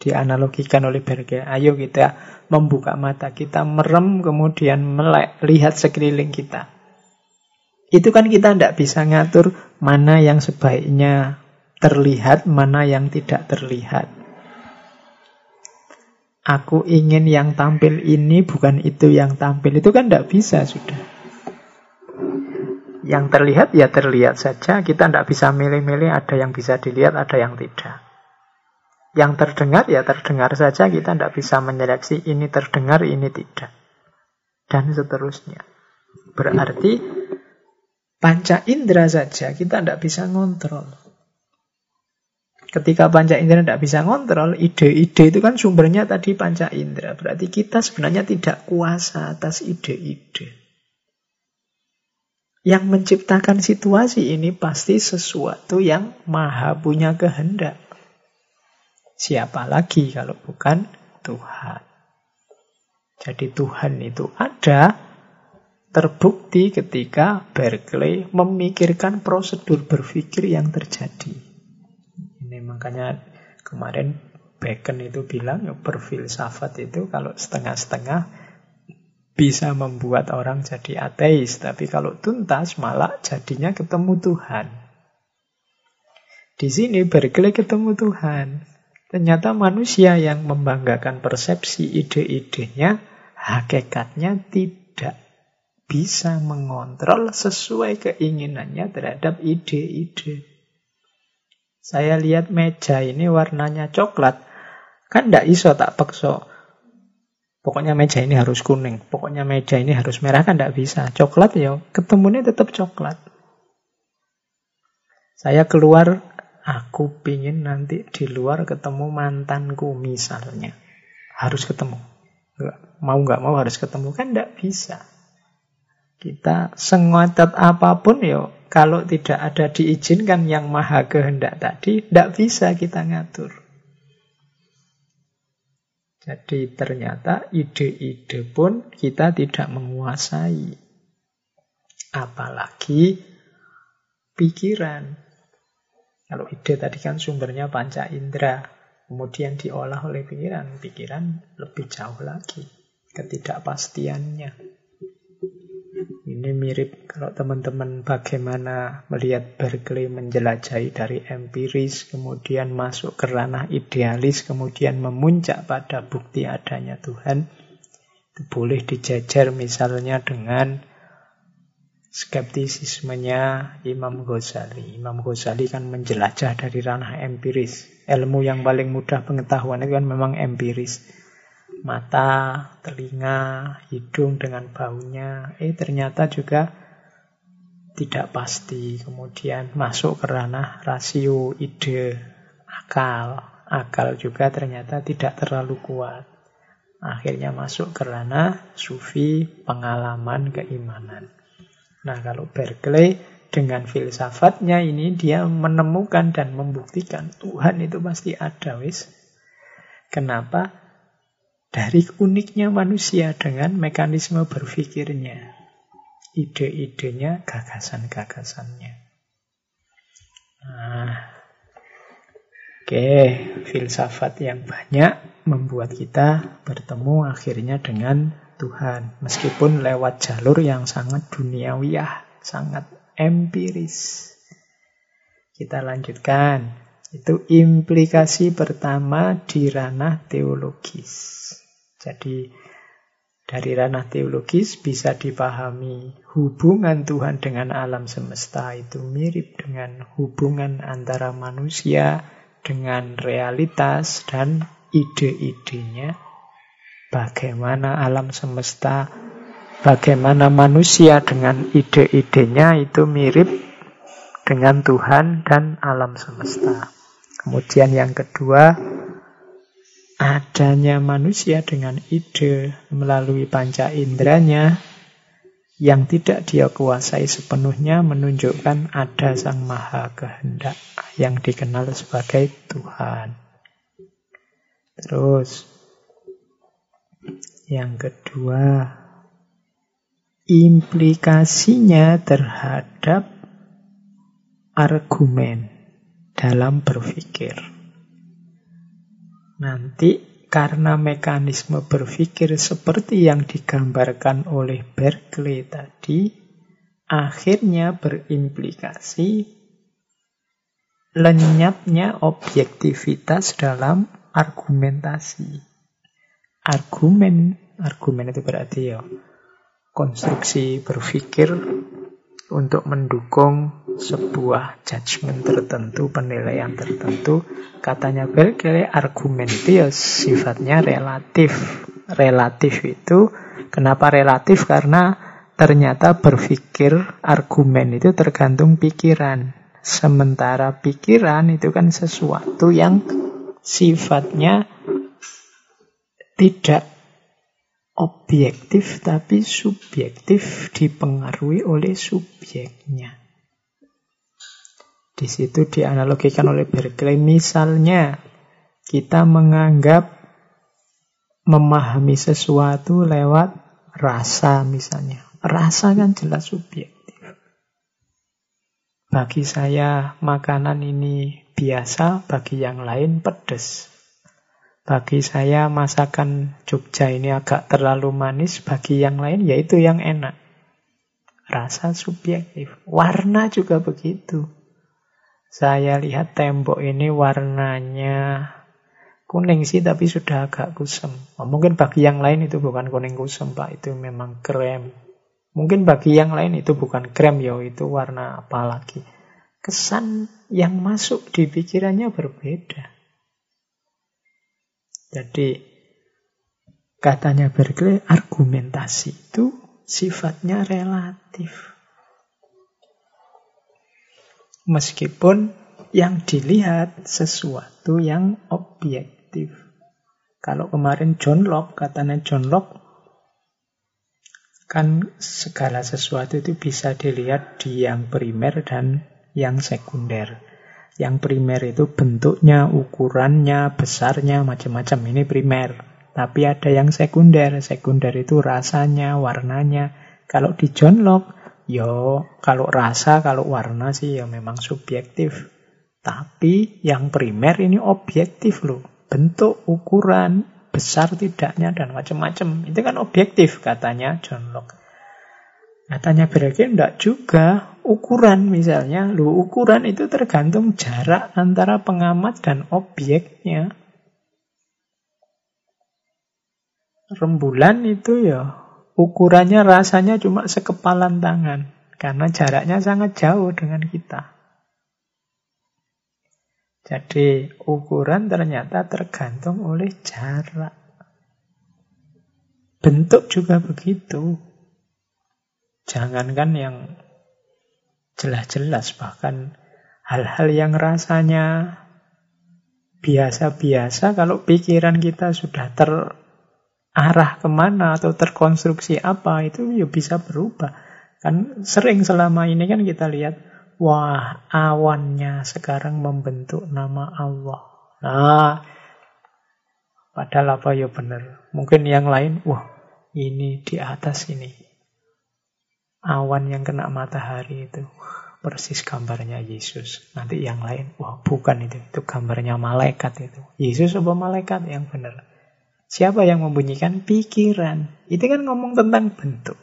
Dianalogikan oleh Berkeley, ayo kita membuka mata kita, merem, kemudian melek, lihat sekeliling kita. Itu kan kita tidak bisa ngatur mana yang sebaiknya terlihat, mana yang tidak terlihat. Aku ingin yang tampil ini bukan itu yang tampil. Itu kan tidak bisa sudah. Yang terlihat ya terlihat saja. Kita tidak bisa milih-milih ada yang bisa dilihat, ada yang tidak. Yang terdengar ya terdengar saja. Kita tidak bisa menyeleksi ini terdengar, ini tidak. Dan seterusnya. Berarti Panca indera saja kita tidak bisa ngontrol. Ketika panca indera tidak bisa ngontrol, ide-ide itu kan sumbernya tadi panca indera. Berarti kita sebenarnya tidak kuasa atas ide-ide. Yang menciptakan situasi ini pasti sesuatu yang maha punya kehendak. Siapa lagi kalau bukan Tuhan? Jadi Tuhan itu ada, terbukti ketika Berkeley memikirkan prosedur berpikir yang terjadi. Makanya kemarin Bacon itu bilang ya berfilsafat itu kalau setengah-setengah bisa membuat orang jadi ateis. Tapi kalau tuntas malah jadinya ketemu Tuhan. Di sini Berkeley ketemu Tuhan. Ternyata manusia yang membanggakan persepsi ide-idenya, hakikatnya tidak bisa mengontrol sesuai keinginannya terhadap ide-ide. Saya lihat meja ini warnanya coklat, kan tidak iso tak paksa. Pokoknya meja ini harus kuning, pokoknya meja ini harus merah kan tidak bisa. Coklat ya, ketemunya tetap coklat. Saya keluar Aku pingin nanti di luar ketemu mantanku misalnya. Harus ketemu. mau nggak mau harus ketemu. Kan nggak bisa. Kita sengotot apa pun ya kalau tidak ada diizinkan yang maha kehendak tadi, tidak bisa kita ngatur. Jadi ternyata ide-ide pun kita tidak menguasai. Apalagi pikiran. Kalau ide tadi kan sumbernya panca indera, kemudian diolah oleh pikiran. Pikiran lebih jauh lagi ketidakpastiannya. Ini mirip kalau teman-teman bagaimana melihat Berkeley menjelajahi dari empiris, kemudian masuk ke ranah idealis, kemudian memuncak pada bukti adanya Tuhan. Itu boleh dijajar misalnya dengan skeptisismenya Imam Ghazali. Imam Ghazali kan menjelajah dari ranah empiris. Ilmu yang paling mudah pengetahuan itu kan memang empiris. Mata, telinga, hidung dengan baunya. Eh ternyata juga tidak pasti. Kemudian masuk ke ranah rasio, ide, akal. Akal juga ternyata tidak terlalu kuat. Akhirnya masuk ke ranah sufi, pengalaman, keimanan. Nah, kalau Berkeley dengan filsafatnya ini dia menemukan dan membuktikan Tuhan itu pasti ada, wis. Kenapa? Dari uniknya manusia dengan mekanisme berpikirnya, ide-idenya, gagasan-gagasannya. Nah, oke, filsafat yang banyak membuat kita bertemu akhirnya dengan Tuhan. Meskipun lewat jalur yang sangat duniawiyah, sangat empiris. Kita lanjutkan. Itu implikasi pertama di ranah teologis. Jadi dari ranah teologis bisa dipahami hubungan Tuhan dengan alam semesta itu mirip dengan hubungan antara manusia dengan realitas dan ide-idenya bagaimana alam semesta, bagaimana manusia dengan ide-idenya itu mirip dengan Tuhan dan alam semesta. Kemudian yang kedua, adanya manusia dengan ide melalui panca inderanya yang tidak dia kuasai sepenuhnya menunjukkan ada Sang Maha Kehendak yang dikenal sebagai Tuhan. Terus, yang kedua, implikasinya terhadap argumen dalam berpikir. Nanti karena mekanisme berpikir seperti yang digambarkan oleh Berkeley tadi, akhirnya berimplikasi lenyapnya objektivitas dalam argumentasi argumen. Argumen itu berarti ya konstruksi berpikir untuk mendukung sebuah judgement tertentu, penilaian tertentu. Katanya Berkeley, argumen itu ya sifatnya relatif. Relatif itu, kenapa relatif? Karena ternyata berpikir argumen itu tergantung pikiran. Sementara pikiran itu kan sesuatu yang sifatnya tidak objektif tapi subjektif dipengaruhi oleh subjeknya. Di situ dianalogikan oleh Berkeley misalnya kita menganggap memahami sesuatu lewat rasa misalnya. Rasa kan jelas subjektif. Bagi saya makanan ini biasa, bagi yang lain pedas. Bagi saya masakan Jogja ini agak terlalu manis, bagi yang lain yaitu yang enak. Rasa subjektif. Warna juga begitu. Saya lihat tembok ini warnanya kuning sih tapi sudah agak kusem. Oh, mungkin bagi yang lain itu bukan kuning kusem Pak, itu memang krem. Mungkin bagi yang lain itu bukan krem ya, itu warna apa lagi. Kesan yang masuk di pikirannya berbeda. Jadi katanya Berkeley argumentasi itu sifatnya relatif. Meskipun yang dilihat sesuatu yang objektif. Kalau kemarin John Locke, katanya John Locke, kan segala sesuatu itu bisa dilihat di yang primer dan yang sekunder. Yang primer itu bentuknya, ukurannya, besarnya, macam-macam. Ini primer. Tapi ada yang sekunder. Sekunder itu rasanya, warnanya. Kalau di John Locke, yo kalau rasa, kalau warna sih ya memang subjektif. Tapi yang primer ini objektif loh. Bentuk, ukuran, besar tidaknya, dan macam-macam. Itu kan objektif katanya John Locke. Katanya Bergen enggak juga. Ukuran misalnya, lu ukuran itu tergantung jarak antara pengamat dan objeknya. Rembulan itu ya ukurannya rasanya cuma sekepalan tangan karena jaraknya sangat jauh dengan kita. Jadi ukuran ternyata tergantung oleh jarak. Bentuk juga begitu. Jangankan yang jelas-jelas, bahkan hal-hal yang rasanya biasa-biasa, kalau pikiran kita sudah terarah ke mana atau terkonstruksi apa, itu ya bisa berubah. Kan sering selama ini kan kita lihat, wah awannya sekarang membentuk nama Allah. Nah, padahal apa ya benar. Mungkin yang lain, wah ini di atas ini awan yang kena matahari itu persis gambarnya Yesus. Nanti yang lain, wah bukan itu, itu gambarnya malaikat itu. Yesus apa malaikat yang benar? Siapa yang membunyikan pikiran? Itu kan ngomong tentang bentuk.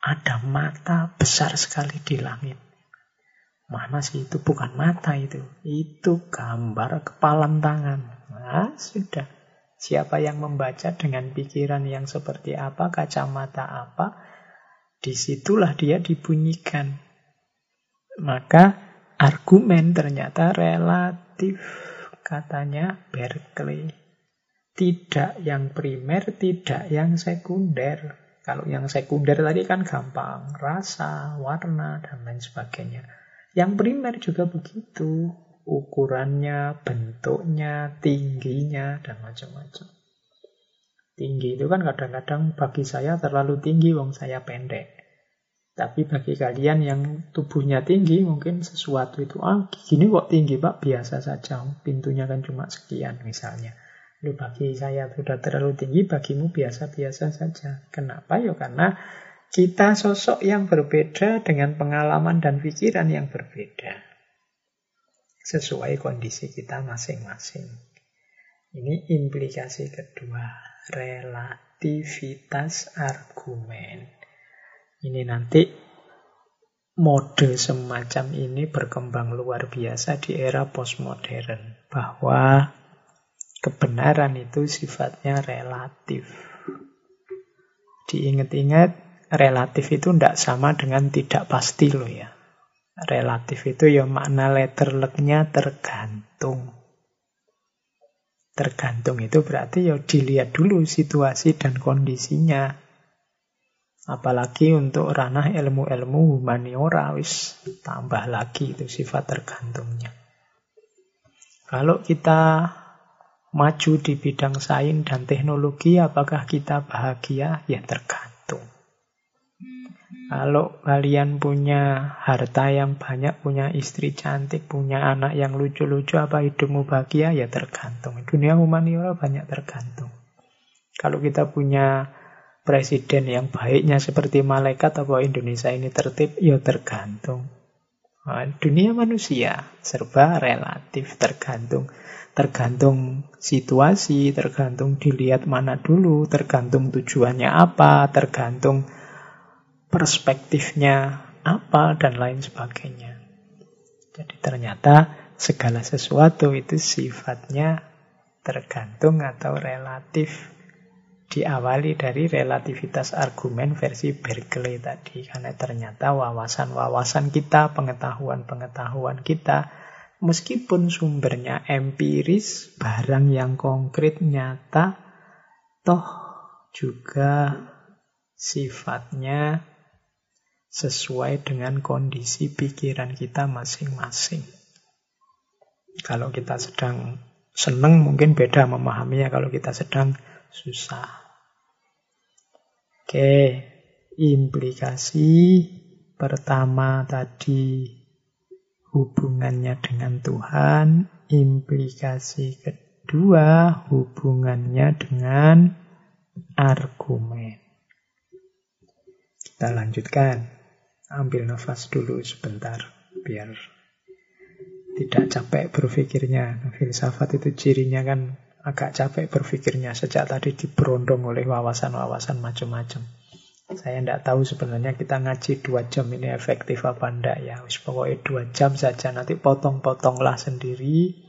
Ada mata besar sekali di langit. Mana sih itu? Bukan mata itu. Itu gambar kepalan tangan. Nah, sudah. Siapa yang membaca dengan pikiran yang seperti apa, kacamata apa, di situlah dia dibunyikan. Maka argumen ternyata relatif, katanya Berkeley. Tidak yang primer, tidak yang sekunder. Kalau yang sekunder tadi kan gampang, rasa, warna, dan lain sebagainya. Yang primer juga begitu ukurannya, bentuknya, tingginya, dan macam-macam. Tinggi itu kan kadang-kadang bagi saya terlalu tinggi, wong saya pendek. Tapi bagi kalian yang tubuhnya tinggi, mungkin sesuatu itu, ah gini kok tinggi pak, biasa saja. Pintunya kan cuma sekian misalnya. Lalu bagi saya sudah terlalu tinggi, bagimu biasa-biasa saja. Kenapa? Ya karena kita sosok yang berbeda dengan pengalaman dan pikiran yang berbeda sesuai kondisi kita masing-masing. Ini implikasi kedua, relativitas argumen. Ini nanti mode semacam ini berkembang luar biasa di era postmodern bahwa kebenaran itu sifatnya relatif. Diingat-ingat, relatif itu tidak sama dengan tidak pasti loh ya. Relatif itu ya makna letterleknya tergantung. Tergantung itu berarti ya dilihat dulu situasi dan kondisinya. Apalagi untuk ranah ilmu-ilmu humaniora wis tambah lagi itu sifat tergantungnya. Kalau kita maju di bidang sains dan teknologi, apakah kita bahagia? Ya tergantung. Kalau kalian punya harta yang banyak, punya istri cantik, punya anak yang lucu-lucu, apa hidupmu bahagia? Ya tergantung. Dunia humaniora banyak tergantung. Kalau kita punya presiden yang baiknya seperti malaikat, apa Indonesia ini tertib? Ya tergantung. Nah, dunia manusia serba relatif tergantung tergantung situasi, tergantung dilihat mana dulu, tergantung tujuannya apa, tergantung perspektifnya apa dan lain sebagainya. Jadi ternyata segala sesuatu itu sifatnya tergantung atau relatif diawali dari relativitas argumen versi Berkeley tadi. Karena ternyata wawasan-wawasan kita, pengetahuan-pengetahuan kita, meskipun sumbernya empiris, barang yang konkret, nyata, toh juga sifatnya sesuai dengan kondisi pikiran kita masing-masing. Kalau kita sedang senang mungkin beda memahaminya kalau kita sedang susah. Oke, implikasi pertama tadi hubungannya dengan Tuhan, implikasi kedua hubungannya dengan argumen. Kita lanjutkan. Ambil nafas dulu sebentar biar tidak capek berpikirnya. Filsafat itu cirinya kan agak capek berpikirnya sejak tadi diberondong oleh wawasan-wawasan macam-macam. Saya tidak tahu sebenarnya kita ngaji dua jam ini efektif apa enggak ya. Pokoknya dua jam saja nanti potong-potonglah sendiri.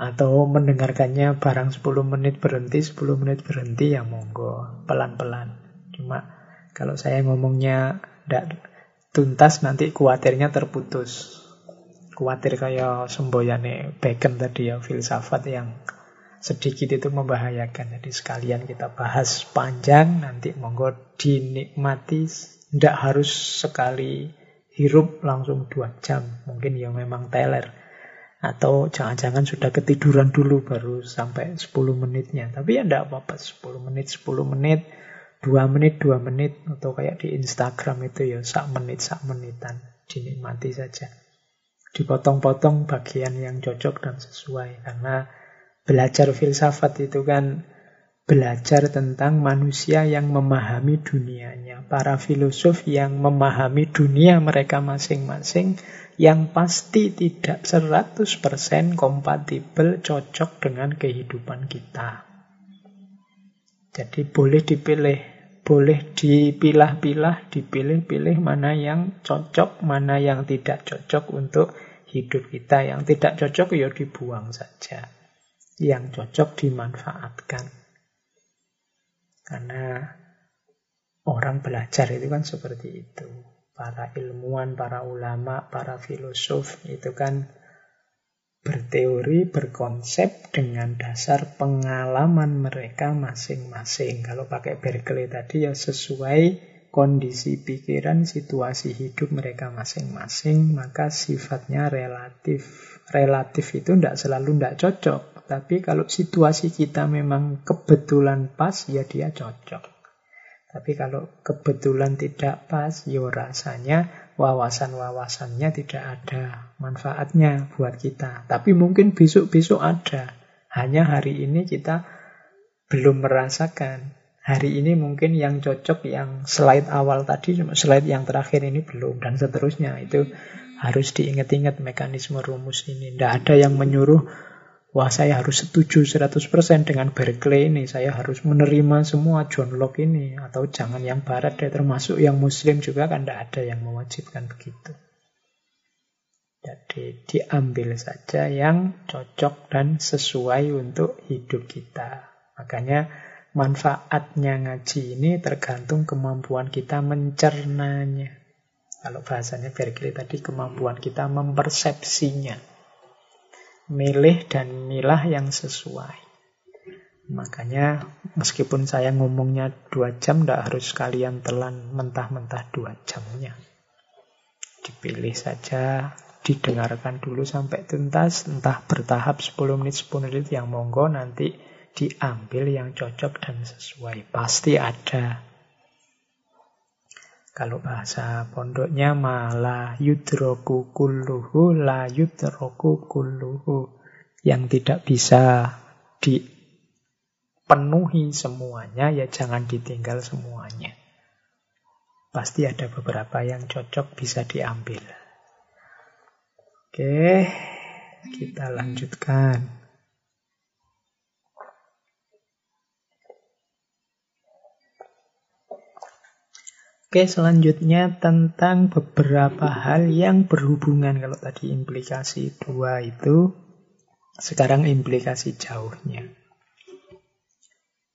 Atau mendengarkannya barang 10 menit berhenti, 10 menit berhenti ya monggo. Pelan-pelan. Cuma kalau saya ngomongnya tidak tuntas nanti kuatirnya terputus. Kuatir kayak semboyane Bacon tadi ya, filsafat yang sedikit itu membahayakan. Jadi sekalian kita bahas panjang, nanti monggo dinikmati. Tidak harus sekali hirup langsung dua jam. Mungkin yang memang teler. Atau jangan-jangan sudah ketiduran dulu baru sampai 10 menitnya. Tapi ya tidak apa-apa, 10 menit, 10 menit, 2 menit, 2 menit. Atau kayak di Instagram itu ya, sak menit, sak menitan. Dinikmati saja. Dipotong-potong bagian yang cocok dan sesuai. Karena Belajar filsafat itu kan belajar tentang manusia yang memahami dunianya. Para filosof yang memahami dunia mereka masing-masing yang pasti tidak 100% kompatibel cocok dengan kehidupan kita. Jadi boleh dipilih, boleh dipilah-pilah, dipilih-pilih mana yang cocok, mana yang tidak cocok untuk hidup kita. Yang tidak cocok ya dibuang saja yang cocok dimanfaatkan. Karena orang belajar itu kan seperti itu. Para ilmuwan, para ulama, para filosof itu kan berteori, berkonsep dengan dasar pengalaman mereka masing-masing. Kalau pakai Berkeley tadi ya sesuai kondisi pikiran, situasi hidup mereka masing-masing, maka sifatnya relatif. Relatif itu tidak selalu tidak cocok. Tapi kalau situasi kita memang kebetulan pas, ya dia cocok. Tapi kalau kebetulan tidak pas, ya rasanya wawasan-wawasannya tidak ada manfaatnya buat kita. Tapi mungkin besok-besok ada. Hanya hari ini kita belum merasakan. Hari ini mungkin yang cocok yang slide awal tadi, slide yang terakhir ini belum, dan seterusnya. Itu harus diingat-ingat mekanisme rumus ini. Tidak ada yang menyuruh Wah saya harus setuju 100% dengan Berkeley ini. Saya harus menerima semua John Locke ini. Atau jangan yang barat deh, termasuk yang muslim juga kan tidak ada yang mewajibkan begitu. Jadi diambil saja yang cocok dan sesuai untuk hidup kita. Makanya manfaatnya ngaji ini tergantung kemampuan kita mencernanya. Kalau bahasanya Berkeley tadi kemampuan kita mempersepsinya milih dan milah yang sesuai. Makanya meskipun saya ngomongnya dua jam, tidak harus kalian telan mentah-mentah dua jamnya. Dipilih saja, didengarkan dulu sampai tuntas, entah bertahap 10 menit, 10 menit yang monggo nanti diambil yang cocok dan sesuai. Pasti ada kalau bahasa pondoknya malah yudroku kulluhu la yudroku kulluhu. Yang tidak bisa dipenuhi semuanya, ya jangan ditinggal semuanya. Pasti ada beberapa yang cocok bisa diambil. Oke, kita lanjutkan. Oke, selanjutnya tentang beberapa hal yang berhubungan. Kalau tadi implikasi dua itu, sekarang implikasi jauhnya.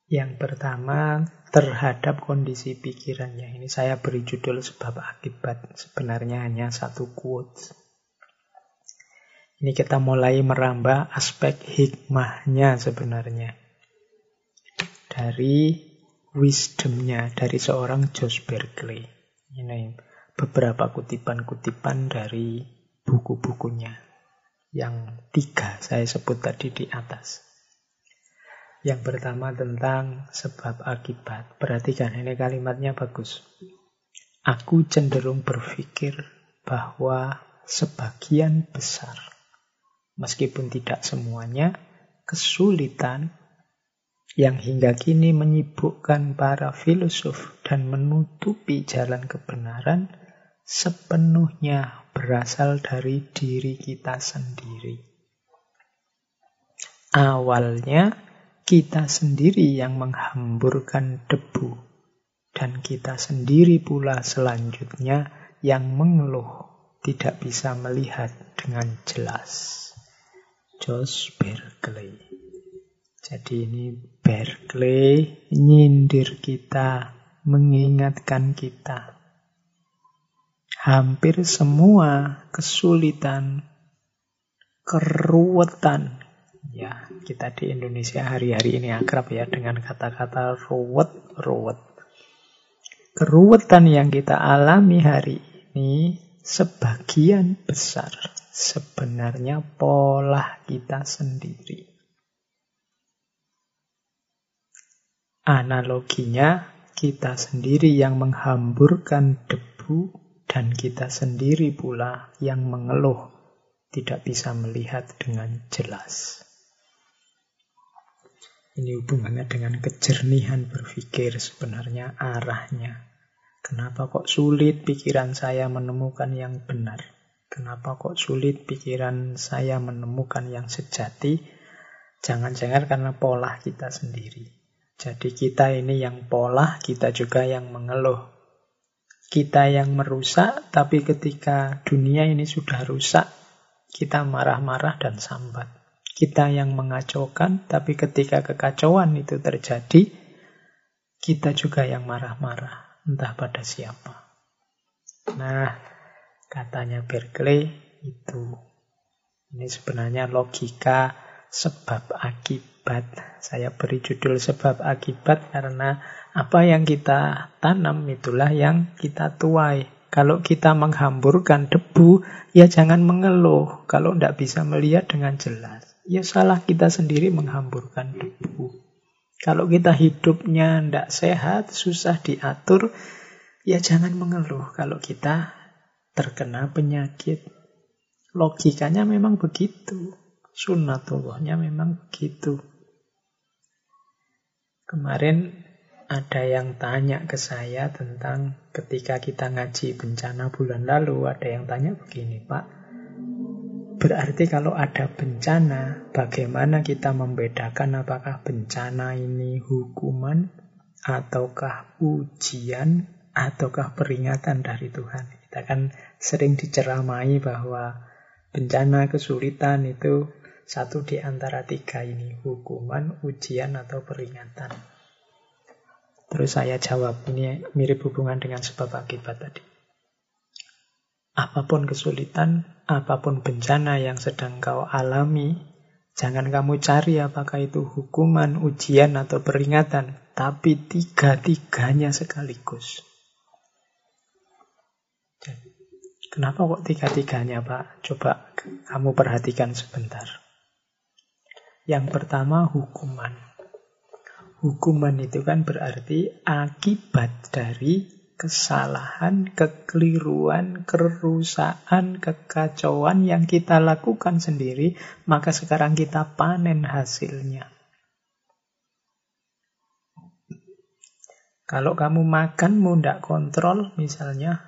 Yang pertama, terhadap kondisi pikirannya. Ini saya beri judul sebab akibat. Sebenarnya hanya satu quote. Ini kita mulai merambah aspek hikmahnya sebenarnya. Dari wisdomnya dari seorang Josh Berkeley. Ini beberapa kutipan-kutipan dari buku-bukunya. Yang tiga saya sebut tadi di atas. Yang pertama tentang sebab akibat. Perhatikan ini kalimatnya bagus. Aku cenderung berpikir bahwa sebagian besar, meskipun tidak semuanya, kesulitan yang hingga kini menyibukkan para filosof dan menutupi jalan kebenaran sepenuhnya berasal dari diri kita sendiri. Awalnya kita sendiri yang menghamburkan debu dan kita sendiri pula selanjutnya yang mengeluh tidak bisa melihat dengan jelas. Josh Berkeley jadi ini Berkeley nyindir kita, mengingatkan kita. Hampir semua kesulitan, keruwetan, ya kita di Indonesia hari-hari ini akrab ya dengan kata-kata ruwet, ruwet. Keruwetan yang kita alami hari ini sebagian besar sebenarnya pola kita sendiri. Analoginya, kita sendiri yang menghamburkan debu dan kita sendiri pula yang mengeluh tidak bisa melihat dengan jelas. Ini hubungannya dengan kejernihan berpikir sebenarnya arahnya. Kenapa kok sulit pikiran saya menemukan yang benar? Kenapa kok sulit pikiran saya menemukan yang sejati? Jangan-jangan karena pola kita sendiri. Jadi kita ini yang pola, kita juga yang mengeluh. Kita yang merusak, tapi ketika dunia ini sudah rusak, kita marah-marah dan sambat. Kita yang mengacaukan, tapi ketika kekacauan itu terjadi, kita juga yang marah-marah, entah pada siapa. Nah, katanya Berkeley itu ini sebenarnya logika sebab akibat akibat. Saya beri judul sebab akibat karena apa yang kita tanam itulah yang kita tuai. Kalau kita menghamburkan debu, ya jangan mengeluh kalau tidak bisa melihat dengan jelas. Ya salah kita sendiri menghamburkan debu. Kalau kita hidupnya tidak sehat, susah diatur, ya jangan mengeluh kalau kita terkena penyakit. Logikanya memang begitu. Sunnatullahnya memang begitu. Kemarin ada yang tanya ke saya tentang ketika kita ngaji bencana bulan lalu, ada yang tanya begini, Pak. Berarti kalau ada bencana, bagaimana kita membedakan apakah bencana ini hukuman, ataukah ujian, ataukah peringatan dari Tuhan? Kita kan sering diceramai bahwa bencana kesulitan itu satu di antara tiga ini, hukuman, ujian, atau peringatan. Terus saya jawab, ini mirip hubungan dengan sebab akibat tadi. Apa pun kesulitan, apa pun bencana yang sedang kau alami, jangan kamu cari apakah itu hukuman, ujian, atau peringatan, tapi tiga-tiganya sekaligus. Kenapa kok tiga-tiganya, Pak? Coba kamu perhatikan sebentar. Yang pertama hukuman. Hukuman itu kan berarti akibat dari kesalahan, kekeliruan, kerusakan, kekacauan yang kita lakukan sendiri, maka sekarang kita panen hasilnya. Kalau kamu makan, mau tidak kontrol, misalnya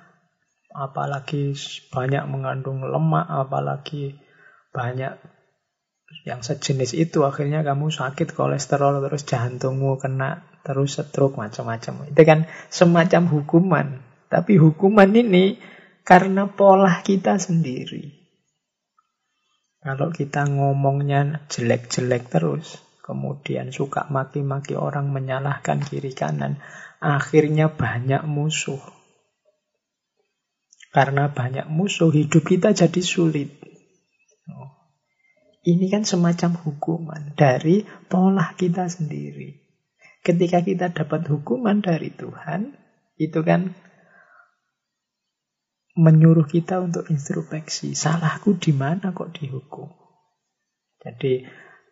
apalagi banyak mengandung lemak, apalagi banyak yang sejenis itu akhirnya kamu sakit kolesterol terus jantungmu kena terus stroke macam-macam. Itu kan semacam hukuman. Tapi hukuman ini karena pola kita sendiri. Kalau kita ngomongnya jelek-jelek terus, kemudian suka maki-maki orang menyalahkan kiri kanan, akhirnya banyak musuh. Karena banyak musuh, hidup kita jadi sulit. Ini kan semacam hukuman dari pola kita sendiri. Ketika kita dapat hukuman dari Tuhan, itu kan menyuruh kita untuk introspeksi. Salahku di mana kok dihukum? Jadi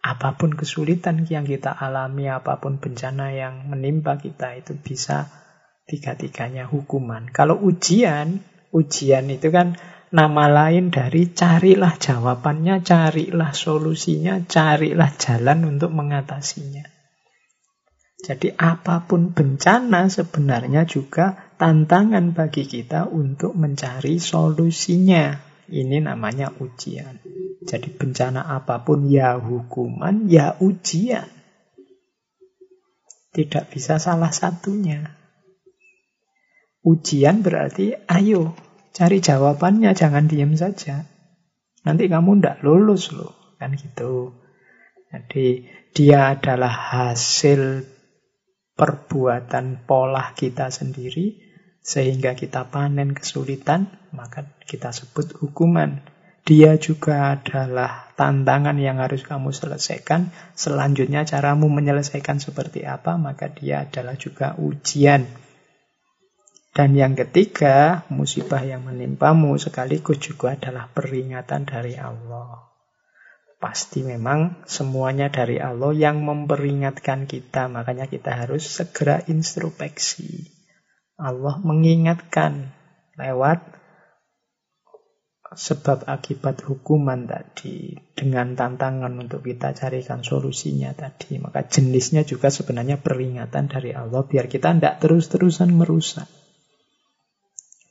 apa pun kesulitan yang kita alami, apa pun bencana yang menimpa kita itu bisa tiga-tiganya hukuman. Kalau ujian, ujian itu kan nama lain dari carilah jawabannya, carilah solusinya, carilah jalan untuk mengatasinya. Jadi apa pun bencana sebenarnya juga tantangan bagi kita untuk mencari solusinya. Ini namanya ujian. Jadi bencana apa pun ya hukuman, ya ujian. Tidak bisa salah satunya. Ujian berarti ayo cari jawabannya, jangan diam saja. Nanti kamu ndak lulus loh, kan gitu. Jadi dia adalah hasil perbuatan pola kita sendiri sehingga kita panen kesulitan, maka kita sebut hukuman. Dia juga adalah tantangan yang harus kamu selesaikan. Selanjutnya caramu menyelesaikan seperti apa, maka dia adalah juga ujian. Dan yang ketiga, musibah yang menimpamu sekaligus juga adalah peringatan dari Allah. Pasti memang semuanya dari Allah yang memperingatkan kita. Makanya kita harus segera introspeksi. Allah mengingatkan lewat sebab akibat hukuman tadi dengan tantangan untuk kita carikan solusinya tadi. Maka jenisnya juga sebenarnya peringatan dari Allah biar kita tidak terus-terusan merusak.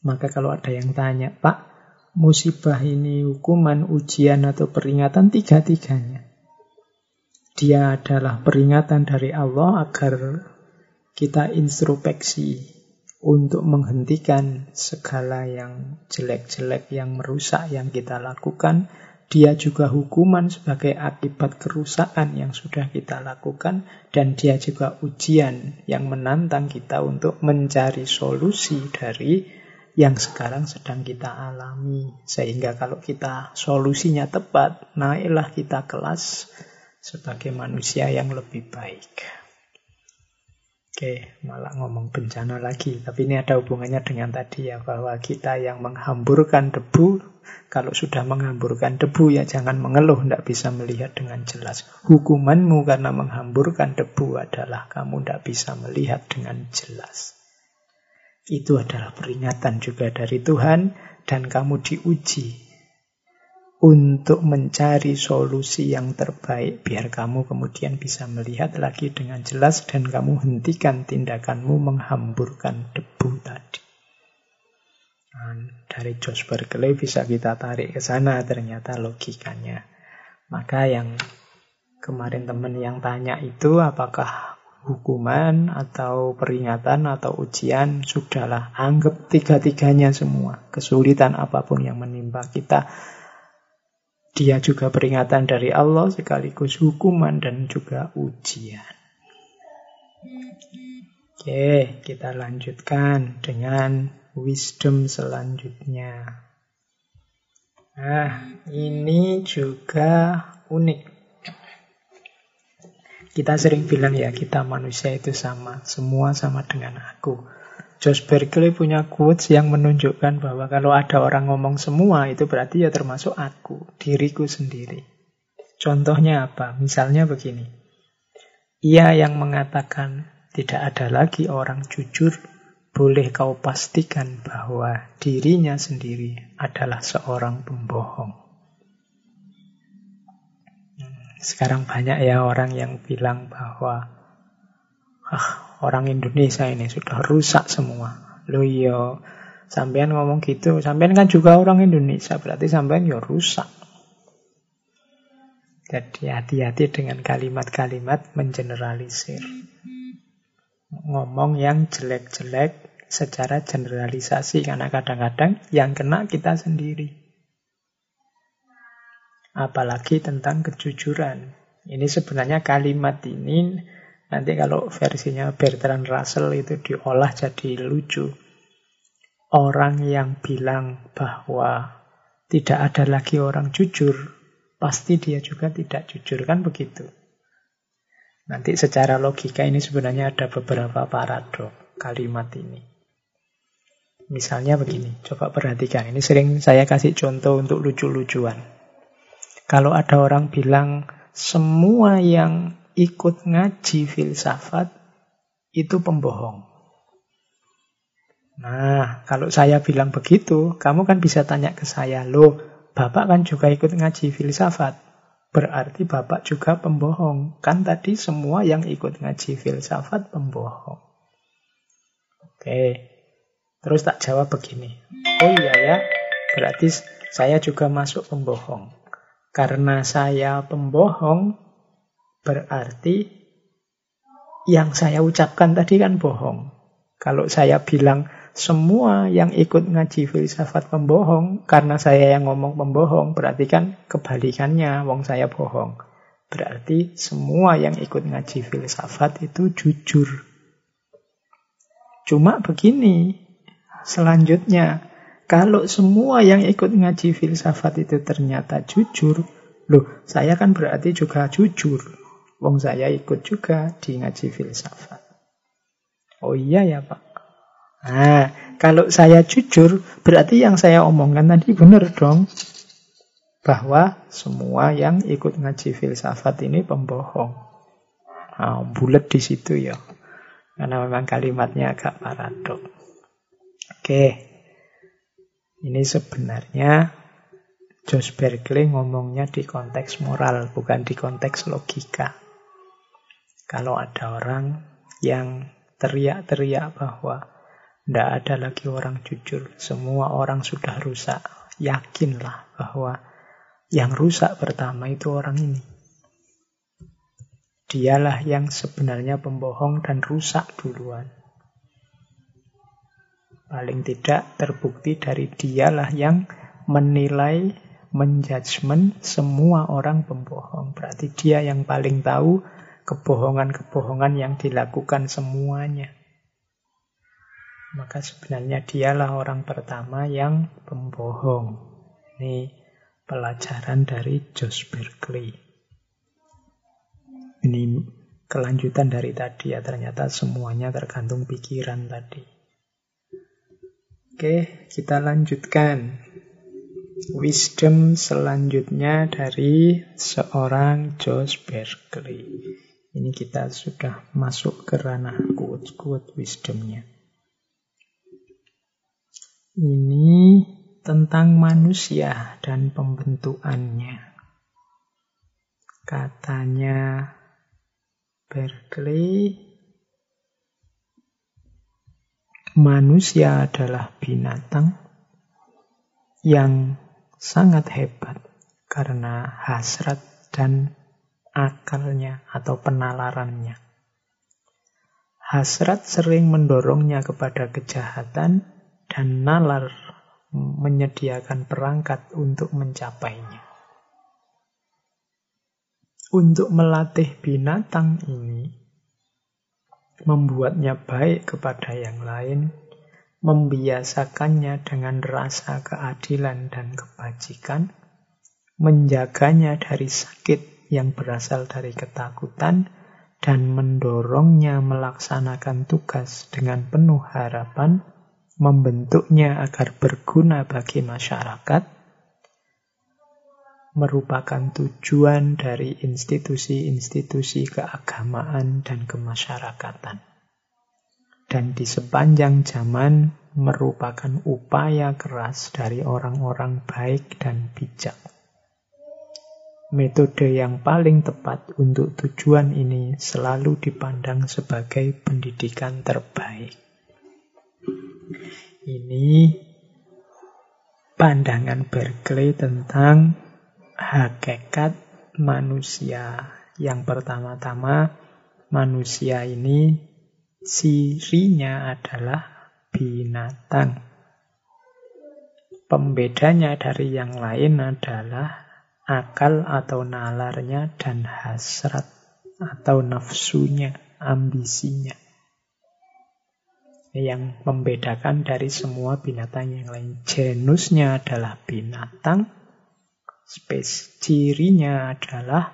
Maka kalau ada yang tanya, Pak, musibah ini hukuman, ujian, atau peringatan, tiga-tiganya. Dia adalah peringatan dari Allah agar kita introspeksi untuk menghentikan segala yang jelek-jelek, yang merusak yang kita lakukan. Dia juga hukuman sebagai akibat kerusakan yang sudah kita lakukan, dan dia juga ujian yang menantang kita untuk mencari solusi dari yang sekarang sedang kita alami. Sehingga kalau kita solusinya tepat, naiklah kita kelas sebagai manusia yang lebih baik. Oke, malah ngomong bencana lagi. Tapi ini ada hubungannya dengan tadi ya, bahwa kita yang menghamburkan debu, kalau sudah menghamburkan debu ya jangan mengeluh, tidak bisa melihat dengan jelas. Hukumanmu karena menghamburkan debu adalah kamu tidak bisa melihat dengan jelas. Itu adalah peringatan juga dari Tuhan dan kamu diuji untuk mencari solusi yang terbaik biar kamu kemudian bisa melihat lagi dengan jelas dan kamu hentikan tindakanmu menghamburkan debu tadi. Dan dari Josh Berkeley bisa kita tarik ke sana ternyata logikanya. Maka yang kemarin teman yang tanya itu apakah hukuman atau peringatan atau ujian, sudahlah anggap tiga-tiganya semua. Kesulitan apa pun yang menimpa kita, dia juga peringatan dari Allah sekaligus hukuman dan juga ujian. Oke, kita lanjutkan dengan wisdom selanjutnya. Nah, ini juga unik. Kita sering bilang ya, kita manusia itu sama. Semua sama dengan aku. Josh Berkeley punya quotes yang menunjukkan bahwa kalau ada orang ngomong semua, itu berarti ya termasuk aku, diriku sendiri. Contohnya apa? Misalnya begini. Ia yang mengatakan tidak ada lagi orang jujur, boleh kau pastikan bahwa dirinya sendiri adalah seorang pembohong. Sekarang banyak ya orang yang bilang bahwa ah, orang Indonesia ini sudah rusak semua. Lo yo, iya, Sampean ngomong gitu, sampean kan juga orang Indonesia, berarti sampean ya rusak. Jadi hati-hati dengan kalimat-kalimat mengeneralisir. Ngomong yang jelek-jelek secara generalisasi karena kadang-kadang yang kena kita sendiri. Apalagi tentang kejujuran. Ini sebenarnya kalimat ini nanti kalau versinya Bertrand Russell itu diolah jadi lucu. Orang yang bilang bahwa tidak ada lagi orang jujur pasti dia juga tidak jujur. Kan begitu. Nanti secara logika ini sebenarnya ada beberapa paradok kalimat ini. Misalnya begini, coba perhatikan. Ini sering saya kasih contoh untuk lucu-lucuan. Kalau ada orang bilang semua yang ikut ngaji filsafat itu pembohong. Nah, kalau saya bilang begitu, kamu kan bisa tanya ke saya, loh, Bapak kan juga ikut ngaji filsafat. Berarti Bapak juga pembohong. Kan tadi semua yang ikut ngaji filsafat pembohong. Oke. Terus tak jawab begini. Oh iya ya, berarti saya juga masuk pembohong. Karena saya pembohong, berarti yang saya ucapkan tadi kan bohong. Kalau saya bilang semua yang ikut ngaji filsafat pembohong, karena saya yang ngomong pembohong, berarti kan kebalikannya, wong saya bohong. Berarti semua yang ikut ngaji filsafat itu jujur. Cuma begini, selanjutnya, kalau semua yang ikut ngaji filsafat itu ternyata jujur, loh, saya kan berarti juga jujur. Wong saya ikut juga di ngaji filsafat. Oh iya ya Pak. Nah, kalau saya jujur, berarti yang saya omongkan tadi benar dong. Bahwa semua yang ikut ngaji filsafat ini pembohong. Nah, bulat di situ ya. Karena memang kalimatnya agak paradok. Oke. Ini sebenarnya Josh Berkeley ngomongnya di konteks moral, bukan di konteks logika. Kalau ada orang yang teriak-teriak bahwa tidak ada lagi orang jujur. Semua orang sudah rusak. Yakinlah bahwa yang rusak pertama itu orang ini. Dialah yang sebenarnya pembohong dan rusak duluan. Paling tidak terbukti dari dialah yang menilai, menjudgment semua orang pembohong. Berarti dia yang paling tahu kebohongan-kebohongan yang dilakukan semuanya maka sebenarnya dialah orang pertama yang pembohong. Ini pelajaran dari Josh Berkeley. Ini kelanjutan dari tadi ya, ternyata semuanya tergantung pikiran tadi. Oke, kita lanjutkan. Wisdom selanjutnya dari seorang Josh Berkeley. Ini kita sudah masuk ke ranah quote-quote wisdomnya. Ini tentang manusia dan pembentukannya. Katanya Berkeley, manusia adalah binatang yang sangat hebat karena hasrat dan akalnya atau penalarannya. Hasrat sering mendorongnya kepada kejahatan dan nalar menyediakan perangkat untuk mencapainya. Untuk melatih binatang ini, membuatnya baik kepada yang lain, membiasakannya dengan rasa keadilan dan kebajikan, menjaganya dari sakit yang berasal dari ketakutan, dan mendorongnya melaksanakan tugas dengan penuh harapan, membentuknya agar berguna bagi masyarakat merupakan tujuan dari institusi-institusi keagamaan dan kemasyarakatan. Dan di sepanjang zaman merupakan upaya keras dari orang-orang baik dan bijak. Metode yang paling tepat untuk tujuan ini selalu dipandang sebagai pendidikan terbaik. Ini pandangan Berkeley tentang hakikat manusia. Yang pertama-tama, manusia ini sirinya adalah binatang. Pembedanya dari yang lain adalah akal atau nalarnya dan hasrat atau nafsunya, ambisinya yang membedakan dari semua binatang yang lain. Genusnya adalah binatang, spesies cirinya adalah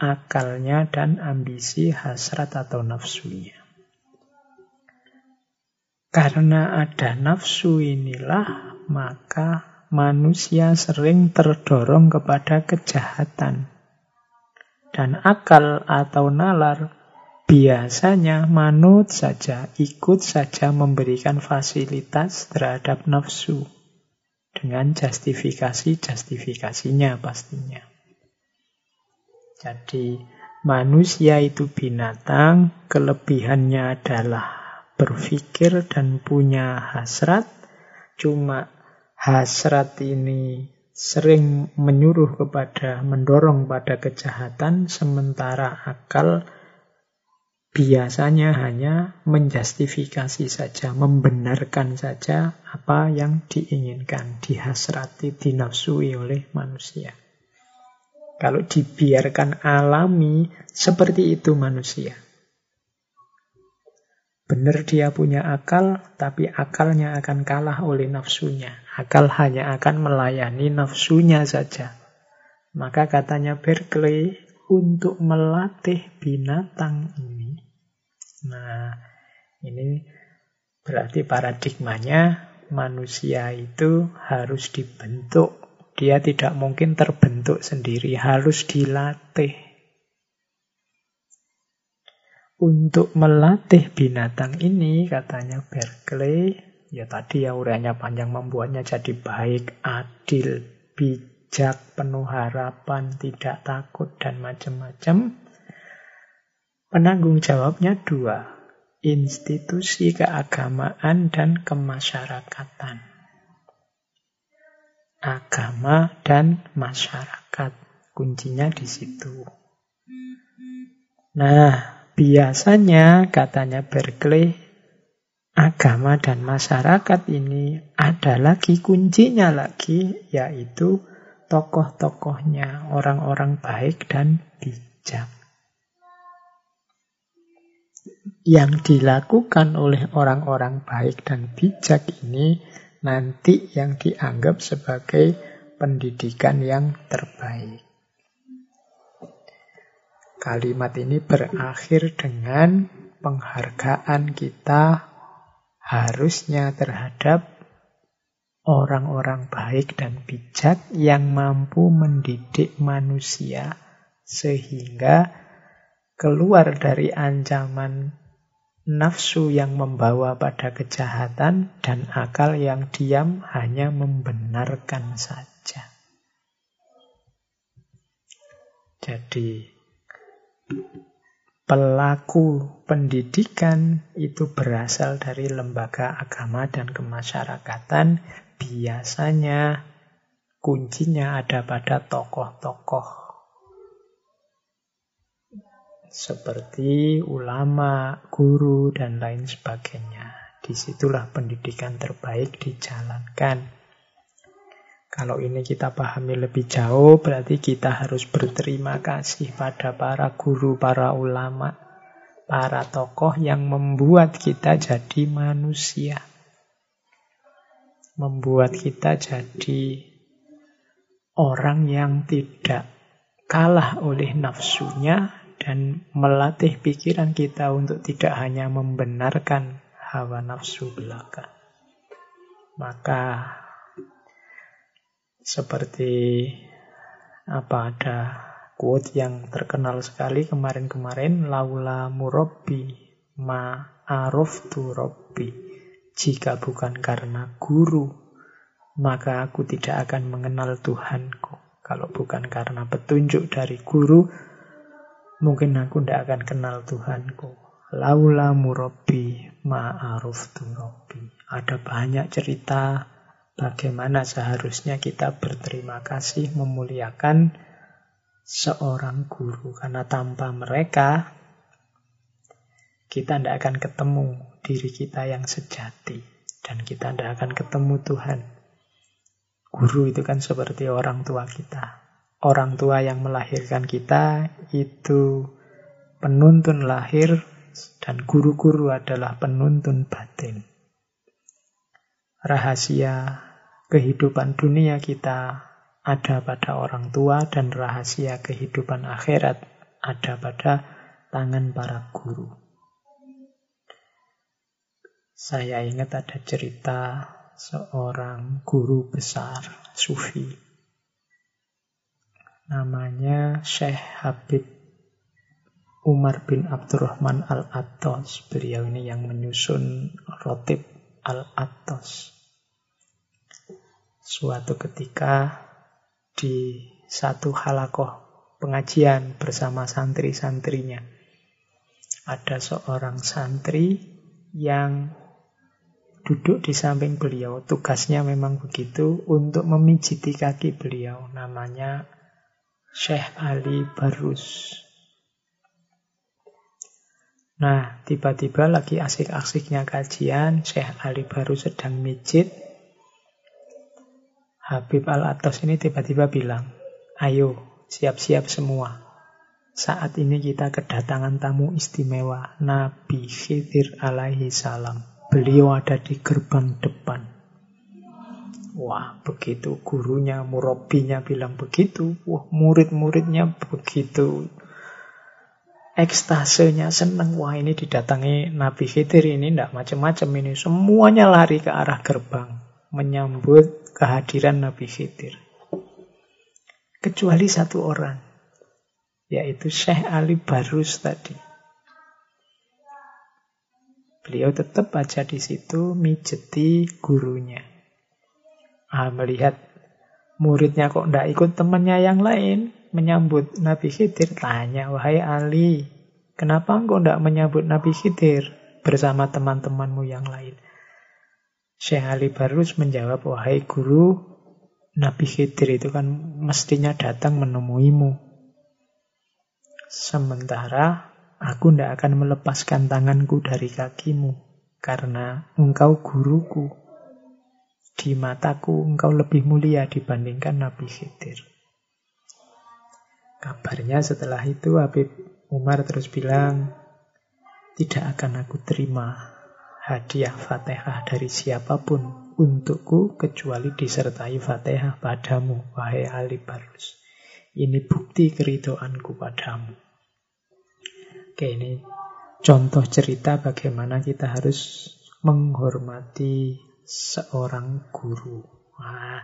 akalnya dan ambisi hasrat atau nafsunya. Karena ada nafsu inilah, maka manusia sering terdorong kepada kejahatan. Dan akal atau nalar biasanya manut saja, ikut saja memberikan fasilitas terhadap nafsu dengan justifikasi-justifikasinya pastinya. Jadi manusia itu binatang, kelebihannya adalah berpikir dan punya hasrat, cuma hasrat ini sering menyuruh kepada mendorong pada kejahatan sementara akal biasanya hanya menjustifikasi saja, membenarkan saja apa yang diinginkan, dihasrati, dinafsui oleh manusia. Kalau dibiarkan alami, seperti itu manusia. Benar dia punya akal, tapi akalnya akan kalah oleh nafsunya. Akal hanya akan melayani nafsunya saja. Maka katanya Berkeley, untuk melatih binatang ini. Nah, ini berarti paradigmanya manusia itu harus dibentuk. Dia tidak mungkin terbentuk sendiri, harus dilatih. Untuk melatih binatang ini, katanya Berkeley, ya tadi ya urainya panjang membuatnya jadi baik, adil, bijak, penuh harapan, tidak takut, dan macam-macam. Penanggung jawabnya dua, institusi keagamaan dan kemasyarakatan. Agama dan masyarakat, kuncinya di situ. Nah, biasanya katanya Berkeley, agama dan masyarakat ini ada lagi kuncinya lagi, yaitu tokoh-tokohnya, orang-orang baik dan bijak. Yang dilakukan oleh orang-orang baik dan bijak ini nanti yang dianggap sebagai pendidikan yang terbaik. Kalimat ini berakhir dengan penghargaan kita harusnya terhadap orang-orang baik dan bijak yang mampu mendidik manusia sehingga keluar dari ancaman nafsu yang membawa pada kejahatan dan akal yang diam hanya membenarkan saja. Jadi pelaku pendidikan itu berasal dari lembaga agama dan kemasyarakatan biasanya kuncinya ada pada tokoh-tokoh seperti ulama, guru, dan lain sebagainya. Di situlah pendidikan terbaik dijalankan. Kalau ini kita pahami lebih jauh, berarti kita harus berterima kasih pada para guru, para ulama, para tokoh yang membuat kita jadi manusia membuat kita jadi orang yang tidak kalah oleh nafsunya dan melatih pikiran kita untuk tidak hanya membenarkan hawa nafsu belaka. Maka seperti apa ada quote yang terkenal sekali kemarin-kemarin laula murabbi ma araftu rabbi jika bukan karena guru, maka aku tidak akan mengenal Tuhanku. Kalau bukan karena petunjuk dari guru, mungkin aku tidak akan kenal Tuhanku. Laula murabbi ma'aruftu rabbi. Ada banyak cerita bagaimana seharusnya kita berterima kasih memuliakan seorang guru. Karena tanpa mereka, kita tidak akan ketemu diri kita yang sejati. Dan kita tidak akan ketemu Tuhan. Guru itu kan seperti orang tua kita. Orang tua yang melahirkan kita itu penuntun lahir dan guru-guru adalah penuntun batin. Rahasia kehidupan dunia kita ada pada orang tua dan rahasia kehidupan akhirat ada pada tangan para guru. Saya ingat ada cerita seorang guru besar sufi. Namanya Syekh Habib Umar bin Abdurrahman Al-Attos. Beliau ini yang menyusun rotib Al-Attos. Suatu ketika di satu halakoh pengajian bersama santri-santrinya. Ada seorang santri yang duduk di samping beliau. Tugasnya memang begitu untuk memijiti kaki beliau. Namanya Syekh Ali Barus. Nah, tiba-tiba lagi asik-asiknya kajian, Syekh Ali baru sedang mijit. Habib Al-Atos ini tiba-tiba bilang, ayo siap-siap semua. Saat ini kita kedatangan tamu istimewa, Nabi Khidir alaihi salam. Beliau ada di gerbang depan. Wah, begitu. Gurunya, murabinya bilang begitu. Wah, murid-muridnya begitu. Ekstasenya seneng. Wah ini didatangi Nabi Khidir ini tidak macam-macam ini. Semuanya lari ke arah gerbang menyambut kehadiran Nabi Khidir. Kecuali satu orang yaitu Syekh Ali Barus tadi. Beliau tetap aja di situ mijeti gurunya ah, melihat muridnya kok tidak ikut temannya yang lain menyambut Nabi Khidir, tanya, wahai Ali, kenapa engkau tidak menyambut Nabi Khidir bersama teman-temanmu yang lain? Syekh Ali Barus menjawab, wahai guru, Nabi Khidir itu kan mestinya datang menemuimu. Sementara aku tidak akan melepaskan tanganku dari kakimu, karena engkau guruku. Di mataku engkau lebih mulia dibandingkan Nabi Khidir. Kabarnya setelah itu Habib Umar terus bilang, tidak akan aku terima hadiah fatihah dari siapa pun untukku kecuali disertai fatihah padamu, wahai Ali Barus. Ini bukti keridoanku padamu. Oke, ini contoh cerita bagaimana kita harus menghormati seorang guru. Wah,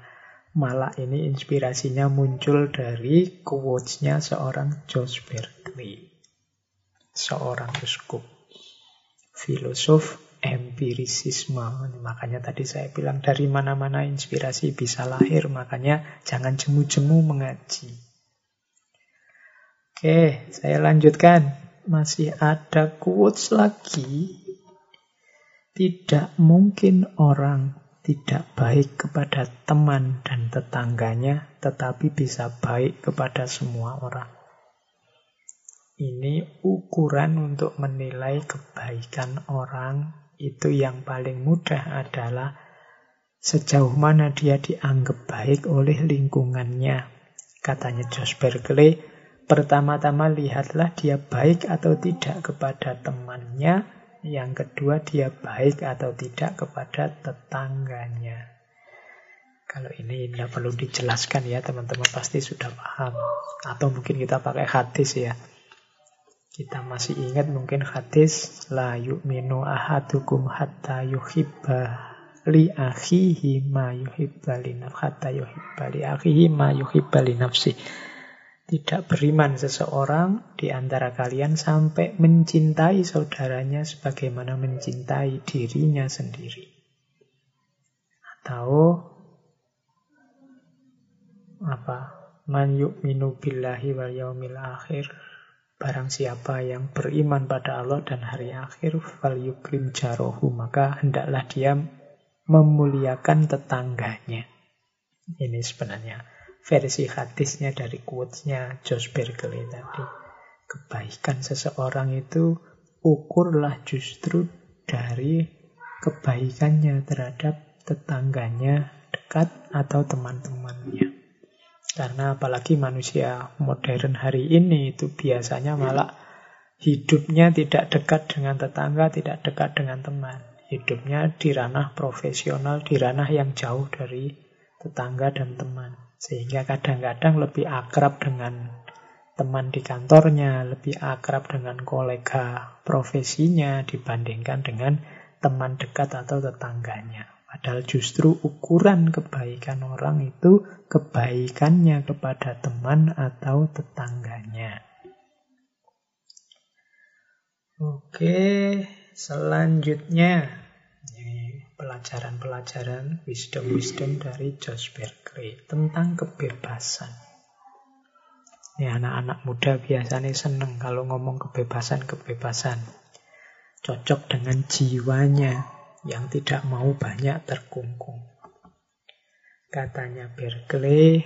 Malah ini inspirasinya muncul dari quotes-nya seorang George Berkeley. Seorang uskup. Filosof empirisisme. Makanya tadi saya bilang dari mana-mana inspirasi bisa lahir. Makanya jangan jemu-jemu mengaji. Oke, saya lanjutkan. Masih ada quotes lagi. Tidak mungkin orang tidak baik kepada teman dan tetangganya, tetapi bisa baik kepada semua orang. Ini ukuran untuk menilai kebaikan orang itu yang paling mudah adalah sejauh mana dia dianggap baik oleh lingkungannya. Katanya Josh Berkeley, pertama-tama lihatlah dia baik atau tidak kepada temannya, yang kedua, dia baik atau tidak kepada tetangganya. Kalau ini tidak perlu dijelaskan ya, teman-teman pasti sudah paham. Atau mungkin kita pakai hadis ya. Kita masih ingat mungkin hadis la yu'minu ahadukum hatta yuhibba li akhihi ma yuhibba li hatta yuhibba li akhihi ma yuhibba li nafsi. Tidak beriman seseorang di antara kalian sampai mencintai saudaranya sebagaimana mencintai dirinya sendiri. Atau apa? Man yu'minu billahi wal yaumil akhir. Barang siapa yang beriman pada Allah dan hari akhir, fal yukrim jarohu, maka hendaklah dia memuliakan tetangganya. Ini sebenarnya versi hadisnya dari quotes-nya Josh Berkeley tadi. Kebaikan seseorang itu ukurlah justru dari kebaikannya terhadap tetangganya dekat atau teman-temannya. Karena apalagi manusia modern hari ini itu biasanya malah hidupnya tidak dekat dengan tetangga, tidak dekat dengan teman. Hidupnya di ranah profesional, di ranah yang jauh dari tetangga dan teman. Sehingga kadang-kadang lebih akrab dengan teman di kantornya, lebih akrab dengan kolega profesinya dibandingkan dengan teman dekat atau tetangganya. Padahal justru ukuran kebaikan orang itu kebaikannya kepada teman atau tetangganya. Oke, selanjutnya pelajaran-pelajaran wisdom-wisdom dari Josh Berkeley tentang kebebasan. Ini anak-anak muda biasanya seneng kalau ngomong kebebasan-kebebasan. Cocok dengan jiwanya yang tidak mau banyak terkungkung. Katanya Berkeley,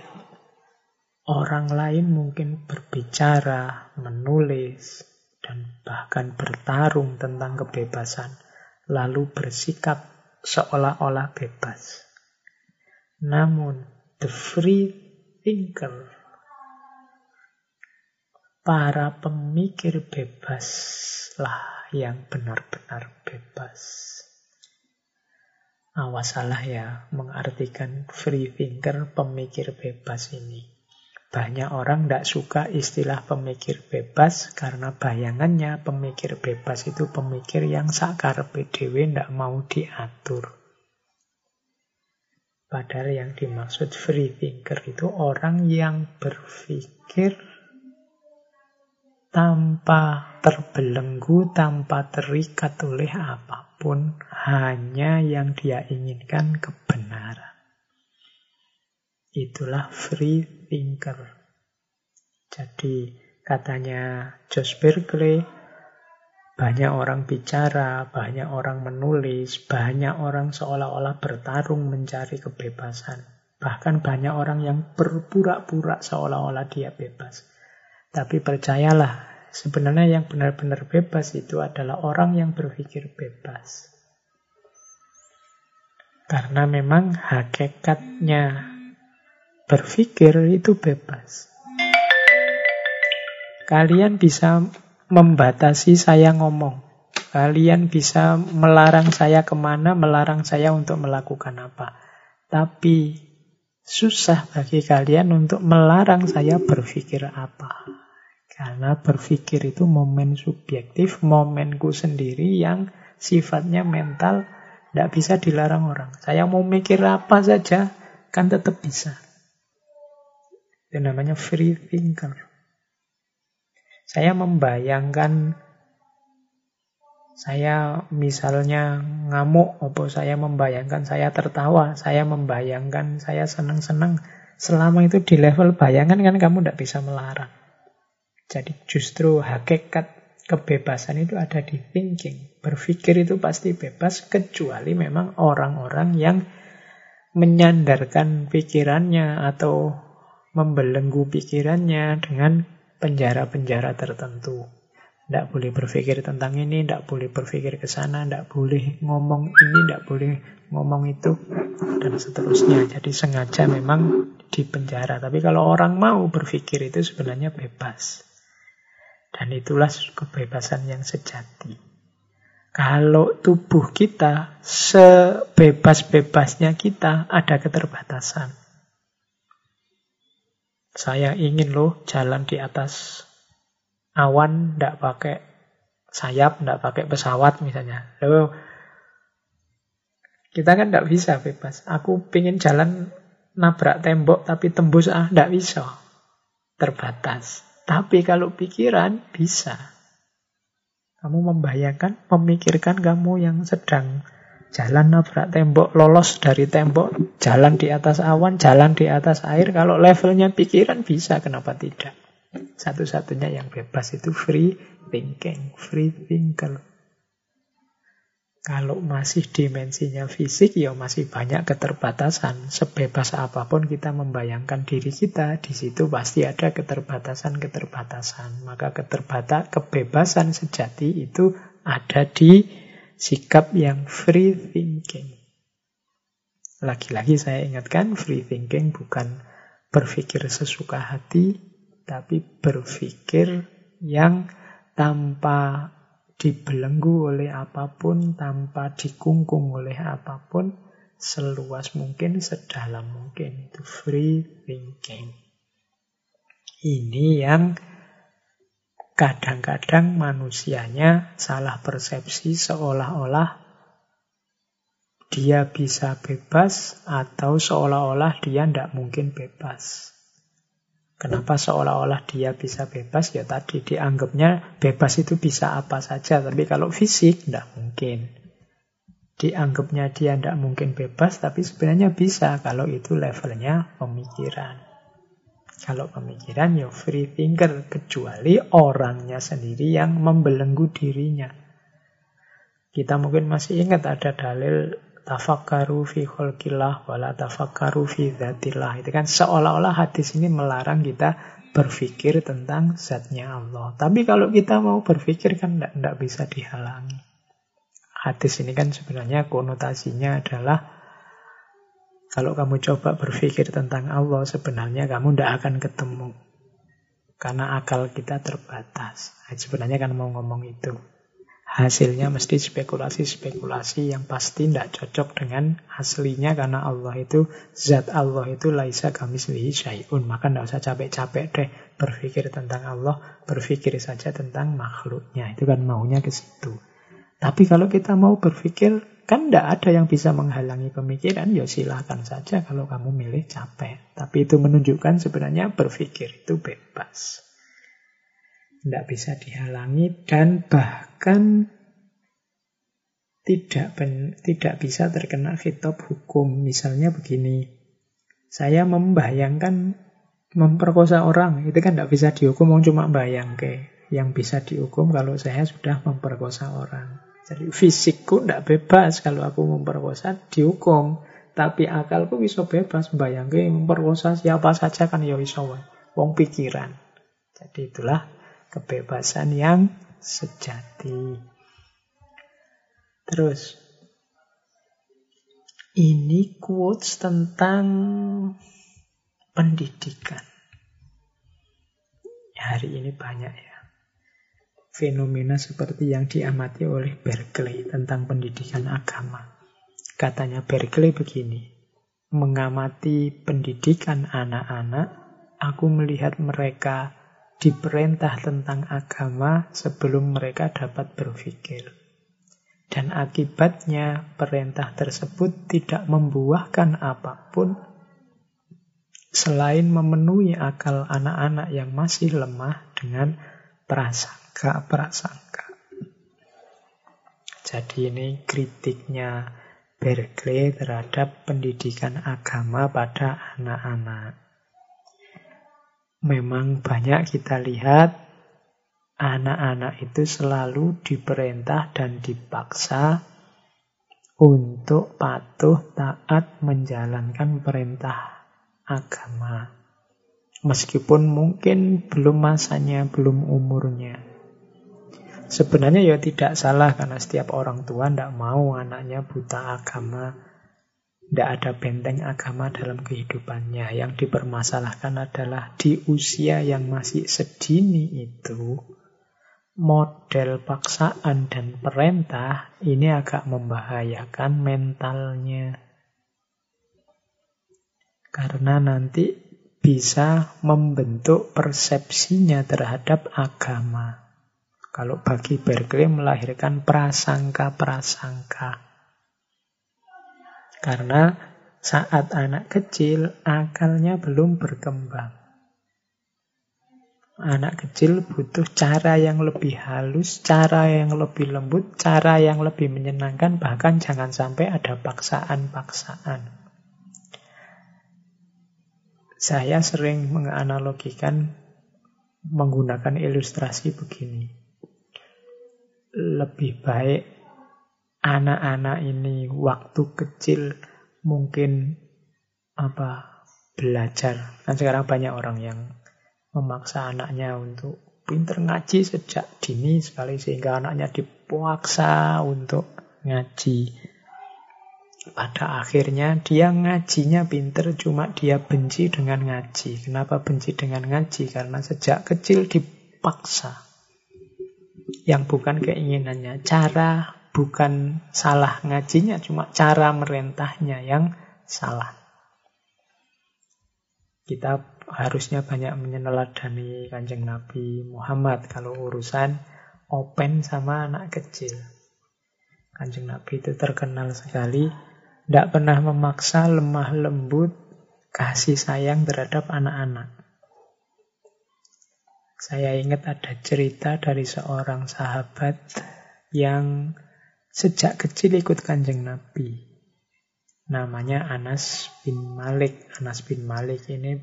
orang lain mungkin berbicara, menulis, dan bahkan bertarung tentang kebebasan, lalu bersikap seolah-olah bebas. Namun, the free thinker, para pemikir bebaslah yang benar-benar bebas. Awas salah ya mengartikan free thinker, pemikir bebas ini. Banyak orang tidak suka istilah pemikir bebas karena bayangannya pemikir bebas itu pemikir yang sakar PDW tidak mau diatur. Padahal yang dimaksud free thinker itu orang yang berpikir tanpa terbelenggu, tanpa terikat oleh apa pun, hanya yang dia inginkan kebenaran. Itulah free thinker. Jadi katanya Josh Berkeley, banyak orang bicara, banyak orang menulis, banyak orang seolah-olah bertarung mencari kebebasan. Bahkan banyak orang yang berpura-pura seolah-olah dia bebas. Tapi percayalah, sebenarnya yang benar-benar bebas itu adalah orang yang berpikir bebas. Karena memang hakikatnya berpikir itu bebas. Kalian bisa membatasi saya ngomong. Kalian bisa melarang saya ke mana, melarang saya untuk melakukan apa. Tapi susah bagi kalian untuk melarang saya berpikir apa. Karena berpikir itu momen subjektif, momenku sendiri yang sifatnya mental, tidak bisa dilarang orang. Saya mau mikir apa saja, kan tetap bisa. Itu namanya free thinker. Saya membayangkan saya misalnya ngamuk, atau saya membayangkan saya tertawa, saya membayangkan saya senang-senang. Selama itu di level bayangan kan kamu tidak bisa melarang. Jadi justru hakikat kebebasan itu ada di thinking. Berpikir itu pasti bebas, kecuali memang orang-orang yang menyandarkan pikirannya atau membelenggu pikirannya dengan penjara-penjara tertentu. Tidak boleh berpikir tentang ini, tidak boleh berpikir ke sana, tidak boleh ngomong ini, tidak boleh ngomong itu, dan seterusnya. Jadi sengaja memang di penjara. Tapi kalau orang mau berpikir itu sebenarnya bebas. Dan itulah kebebasan yang sejati. Kalau tubuh kita sebebas-bebasnya kita ada keterbatasan. Saya ingin loh jalan di atas awan, tidak pakai sayap, tidak pakai pesawat misalnya. Loh, kita kan tidak bisa bebas. Aku ingin jalan nabrak tembok tapi tembus ah, tidak bisa. Terbatas. Tapi kalau pikiran bisa. Kamu membayangkan, memikirkan kamu yang sedang Jalan nabrak tembok, lolos dari tembok, jalan di atas awan, jalan di atas air. Kalau levelnya pikiran bisa, kenapa tidak? Satu-satunya yang bebas itu free thinking, free thinker. Kalau masih dimensinya fisik, ya masih banyak keterbatasan. Sebebas apa pun kita membayangkan diri kita, di situ pasti ada keterbatasan-keterbatasan. Maka keterbata kebebasan sejati itu ada di sikap yang free thinking. Lagi-lagi saya ingatkan, free thinking bukan berpikir sesuka hati, tapi berpikir yang tanpa dibelenggu oleh apa pun, tanpa dikungkung oleh apa pun, seluas mungkin, sedalam mungkin. Itu free thinking. Ini yang kadang-kadang manusianya salah persepsi seolah-olah dia bisa bebas atau seolah-olah dia tidak mungkin bebas. Kenapa seolah-olah dia bisa bebas? Ya tadi dianggapnya bebas itu bisa apa saja. Tapi kalau fisik, tidak mungkin. Dianggapnya dia tidak mungkin bebas, tapi sebenarnya bisa kalau itu levelnya pemikiran. Kalau pemikiran ya free thinker, kecuali orangnya sendiri yang membelenggu dirinya. Kita mungkin masih ingat ada dalil tafakkaru fi khalqillah wala tafakkaru fi. Itu kan seolah-olah hadis ini melarang kita berpikir tentang zatnya Allah. Tapi kalau kita mau berpikir kan tidak bisa dihalangi. Hadis ini kan sebenarnya konotasinya adalah kalau kamu coba berpikir tentang Allah sebenarnya kamu tidak akan ketemu. Karena akal kita terbatas. Nah, sebenarnya kan mau ngomong itu. Hasilnya mesti spekulasi-spekulasi yang pasti tidak cocok dengan aslinya. Karena Allah itu zat Allah itu laisa kamislihi syai'un. Maka tidak usah capek-capek deh berpikir tentang Allah. Berpikir saja tentang makhluknya. Itu kan maunya ke situ. Tapi kalau kita mau berpikir kan tidak ada yang bisa menghalangi pemikiran ya silahkan saja kalau kamu milih capek tapi itu menunjukkan sebenarnya berpikir itu bebas tidak bisa dihalangi dan bahkan tidak ben, tidak bisa terkena hitop hukum. Misalnya begini, saya membayangkan memperkosa orang, itu kan tidak bisa dihukum, cuma bayang ke. Yang bisa dihukum kalau saya sudah memperkosa orang. Jadi fisikku tidak bebas kalau aku memperkosa dihukum. Tapi akalku bisa bebas bayangke memperkosa siapa saja kan ya bisa wong pikiran. Jadi itulah kebebasan yang sejati. Terus, ini quotes tentang pendidikan. Hari ini banyak ya. Fenomena seperti yang diamati oleh Berkeley tentang pendidikan agama. Katanya Berkeley begini, mengamati pendidikan anak-anak, aku melihat mereka diperintah tentang agama sebelum mereka dapat berpikir. Dan akibatnya perintah tersebut tidak membuahkan apa pun selain memenuhi akal anak-anak yang masih lemah dengan prasangka-prasangka. Jadi ini kritiknya Berkeley terhadap pendidikan agama pada anak-anak. Memang banyak kita lihat anak-anak itu selalu diperintah dan dipaksa untuk patuh taat menjalankan perintah agama. Meskipun mungkin belum masanya, belum umurnya. Sebenarnya ya tidak salah karena setiap orang tua tidak mau anaknya buta agama tidak ada benteng agama dalam kehidupannya. Yang dipermasalahkan adalah di usia yang masih sedini itu, model paksaan dan perintah ini agak membahayakan mentalnya. Karena nanti bisa membentuk persepsinya terhadap agama. Kalau bagi Berkeley melahirkan prasangka-prasangka. Karena saat anak kecil akalnya belum berkembang. Anak kecil butuh cara yang lebih halus, cara yang lebih lembut, cara yang lebih menyenangkan, bahkan jangan sampai ada paksaan-paksaan. Saya sering menganalogikan menggunakan ilustrasi begini. Lebih baik anak-anak ini waktu kecil mungkin apa belajar. Kan sekarang banyak orang yang memaksa anaknya untuk pinter ngaji sejak dini sekali sehingga anaknya dipaksa untuk ngaji. Pada akhirnya dia ngajinya pinter cuma dia benci dengan ngaji. Kenapa benci dengan ngaji? Karena sejak kecil dipaksa. Yang bukan keinginannya. Cara bukan salah ngajinya, cuma cara merentahnya yang salah. Kita harusnya banyak meneladani kanjeng Nabi Muhammad kalau urusan open sama anak kecil. Kanjeng Nabi itu terkenal sekali, tidak pernah memaksa, lemah lembut, kasih sayang terhadap anak-anak. Saya ingat ada cerita dari seorang sahabat yang sejak kecil ikut kanjeng Nabi namanya Anas bin Malik. Anas bin Malik ini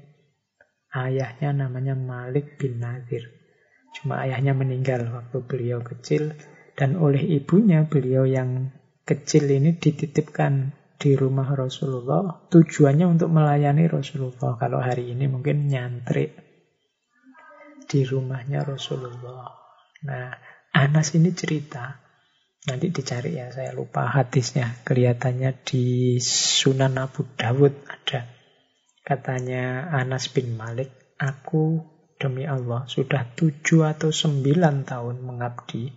ayahnya namanya Malik bin Nadir. Cuma ayahnya meninggal waktu beliau kecil dan oleh ibunya beliau yang kecil ini dititipkan di rumah Rasulullah tujuannya untuk melayani Rasulullah. Kalau hari ini mungkin nyantrik di rumahnya Rasulullah. Nah, Anas ini cerita Nanti dicari ya, saya lupa hadisnya. Kelihatannya di Sunan Abu Dawud ada. Katanya Anas bin Malik, aku demi Allah sudah tujuh atau sembilan tahun mengabdi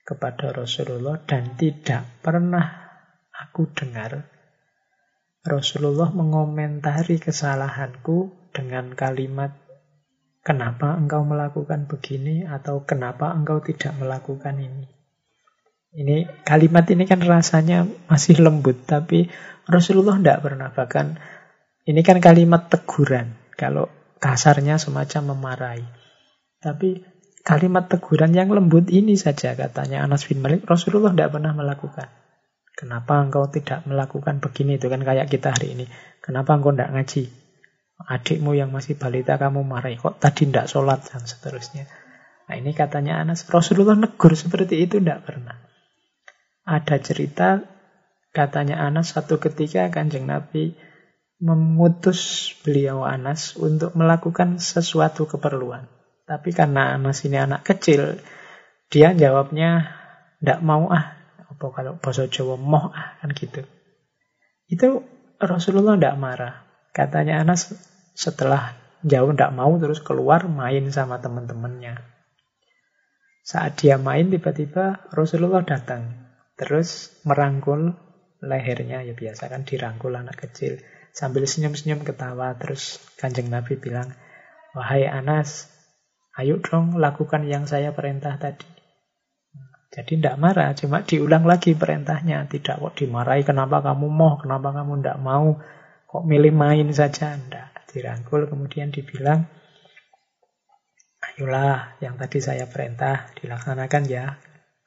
kepada Rasulullah dan tidak pernah aku dengar Rasulullah mengomentari kesalahanku dengan kalimat kenapa engkau melakukan begini atau kenapa engkau tidak melakukan ini. Ini kalimat ini kan rasanya masih lembut, tapi Rasulullah tidak pernah. Bahkan ini kan kalimat teguran. Kalau kasarnya semacam memarahi. Tapi kalimat teguran yang lembut ini saja katanya Anas bin Malik, Rasulullah tidak pernah melakukan. Kenapa engkau tidak melakukan begini? Itu kan kayak kita hari ini. Kenapa engkau tidak ngaji? Adikmu yang masih balita kamu marahi. Kok tadi tidak sholat? Dan seterusnya. Nah ini katanya Anas. Rasulullah negur seperti itu tidak pernah. Ada cerita katanya Anas satu ketika kanjeng Nabi memutus beliau Anas untuk melakukan sesuatu keperluan. Tapi karena Anas ini anak kecil, dia jawabnya tidak mau ah. Apa kalau bahasa Jawa moh ah kan gitu. Itu Rasulullah tidak marah. Katanya Anas setelah jauh tidak mau terus keluar main sama teman-temannya. Saat dia main tiba-tiba Rasulullah datang. Terus merangkul lehernya, ya biasa kan dirangkul anak kecil. Sambil senyum-senyum ketawa, terus kanjeng Nabi bilang, Wahai Anas, ayo dong lakukan yang saya perintah tadi. Jadi tidak marah, cuma diulang lagi perintahnya. Tidak kok dimarahi, kenapa kamu mau, kenapa kamu tidak mau, kok milih main saja. Tidak, dirangkul kemudian dibilang, ayolah yang tadi saya perintah dilaksanakan ya.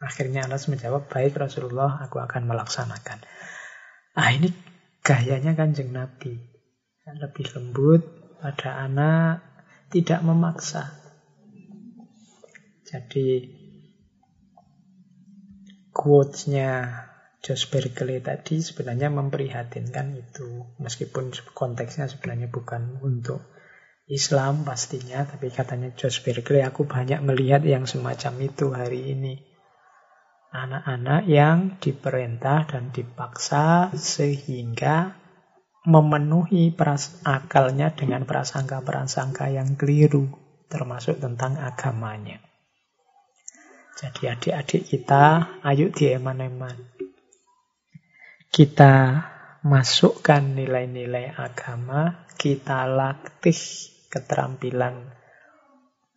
Akhirnya Anas menjawab, baik Rasulullah, aku akan melaksanakan. Ah ini gayanya kanjeng Nabi. Lebih lembut pada anak, tidak memaksa. Jadi quotes-nya Josh Berkeley tadi sebenarnya memprihatinkan itu. Meskipun konteksnya sebenarnya bukan untuk Islam pastinya, tapi katanya Josh Berkeley, aku banyak melihat yang semacam itu hari ini anak-anak yang diperintah dan dipaksa sehingga memenuhi peras akalnya dengan prasangka-prasangka yang keliru, termasuk tentang agamanya. Jadi adik-adik kita, ayo dieman-eman. Kita masukkan nilai-nilai agama, kita latih keterampilan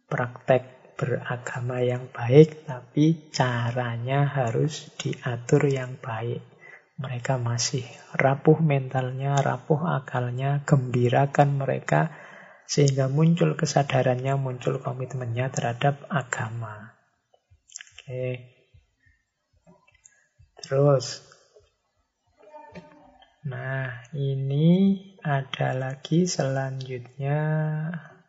praktek beragama yang baik, tapi caranya harus diatur yang baik. Mereka masih rapuh mentalnya, rapuh akalnya, gembirakan mereka sehingga muncul kesadarannya, muncul komitmennya terhadap agama. Oke. Terus. Nah, ini ada lagi selanjutnya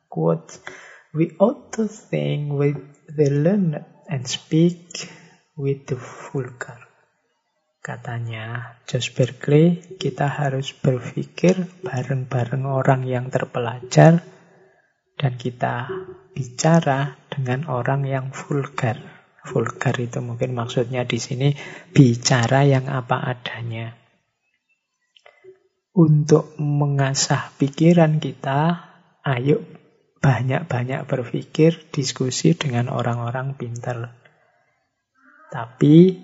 quote we ought to think with the learned and speak with the vulgar. Katanya Josh Berkeley, kita harus berpikir bareng-bareng orang yang terpelajar dan kita bicara dengan orang yang vulgar. Vulgar itu mungkin maksudnya di sini bicara yang apa adanya. Untuk mengasah pikiran kita, ayo banyak-banyak berpikir, diskusi dengan orang-orang pintar. Tapi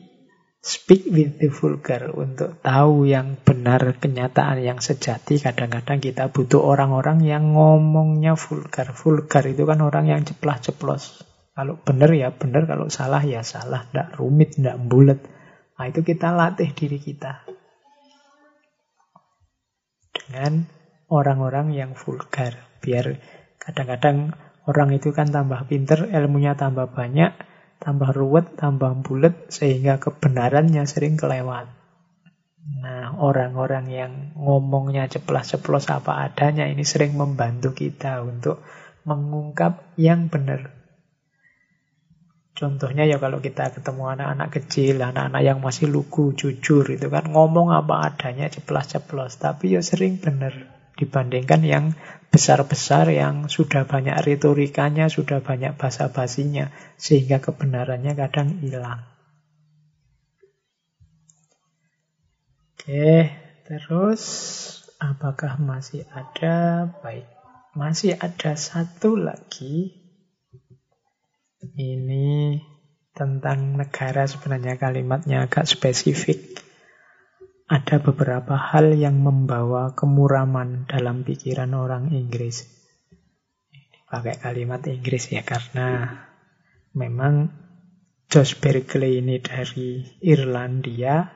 speak with the vulgar. Untuk tahu yang benar kenyataan yang sejati kadang-kadang kita butuh orang-orang yang ngomongnya vulgar. Vulgar itu kan orang yang ceplas-ceplos. Kalau benar ya benar. Kalau salah ya salah. Tidak rumit tidak bulat nah itu kita latih diri kita dengan orang-orang yang vulgar biar kadang-kadang orang itu kan tambah pinter ilmunya tambah banyak tambah ruwet, tambah bulat, sehingga kebenarannya sering kelewat. Nah, orang-orang yang ngomongnya ceplas-ceplos apa adanya ini sering membantu kita untuk mengungkap yang benar. Contohnya ya kalau kita ketemu anak-anak kecil, anak-anak yang masih lugu, jujur, itu kan ngomong apa adanya ceplas-ceplos, tapi ya sering benar dibandingkan yang besar-besar yang sudah banyak retorikanya, sudah banyak basa-basinya, sehingga kebenarannya kadang hilang. Oke, terus apakah masih ada? Baik, masih ada satu lagi. Ini tentang negara sebenarnya kalimatnya agak spesifik ada beberapa hal yang membawa kemuraman dalam pikiran orang Inggris. Pakai kalimat Inggris ya karena memang Josh Berkeley ini dari Irlandia.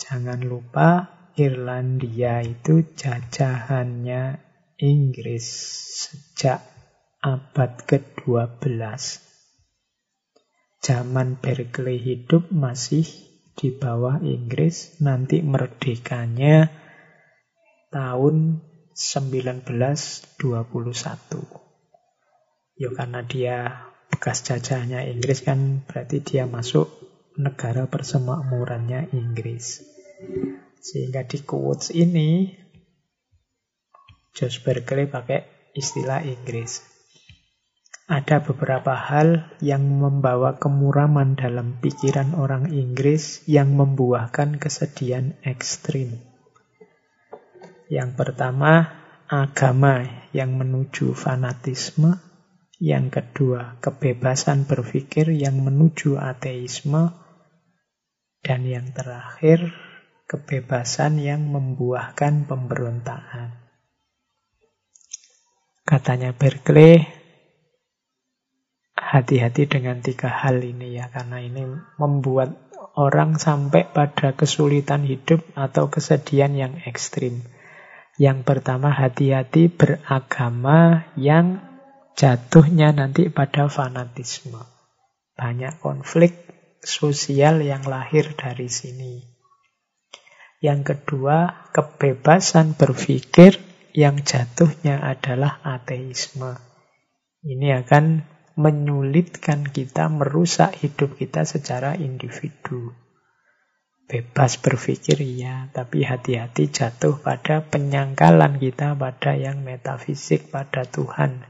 Jangan lupa Irlandia itu jajahannya Inggris sejak abad ke-12. Zaman Berkeley hidup masih di bawah Inggris nanti merdekanya tahun 1921. Ya karena dia bekas jajahnya Inggris kan berarti dia masuk negara persemakmurannya Inggris. Sehingga di quotes ini Josh Berkeley pakai istilah Inggris ada beberapa hal yang membawa kemuraman dalam pikiran orang Inggris yang membuahkan kesedihan ekstrim. Yang pertama, agama yang menuju fanatisme. Yang kedua, kebebasan berpikir yang menuju ateisme. Dan yang terakhir, kebebasan yang membuahkan pemberontakan. Katanya Berkeley, hati-hati dengan tiga hal ini ya karena ini membuat orang sampai pada kesulitan hidup atau kesedihan yang ekstrim. Yang pertama hati-hati beragama yang jatuhnya nanti pada fanatisme. Banyak konflik sosial yang lahir dari sini. Yang kedua, kebebasan berpikir yang jatuhnya adalah ateisme. Ini akan menyulitkan kita, merusak hidup kita secara individu. Bebas berpikir ya, tapi hati-hati jatuh pada penyangkalan kita pada yang metafisik, pada Tuhan.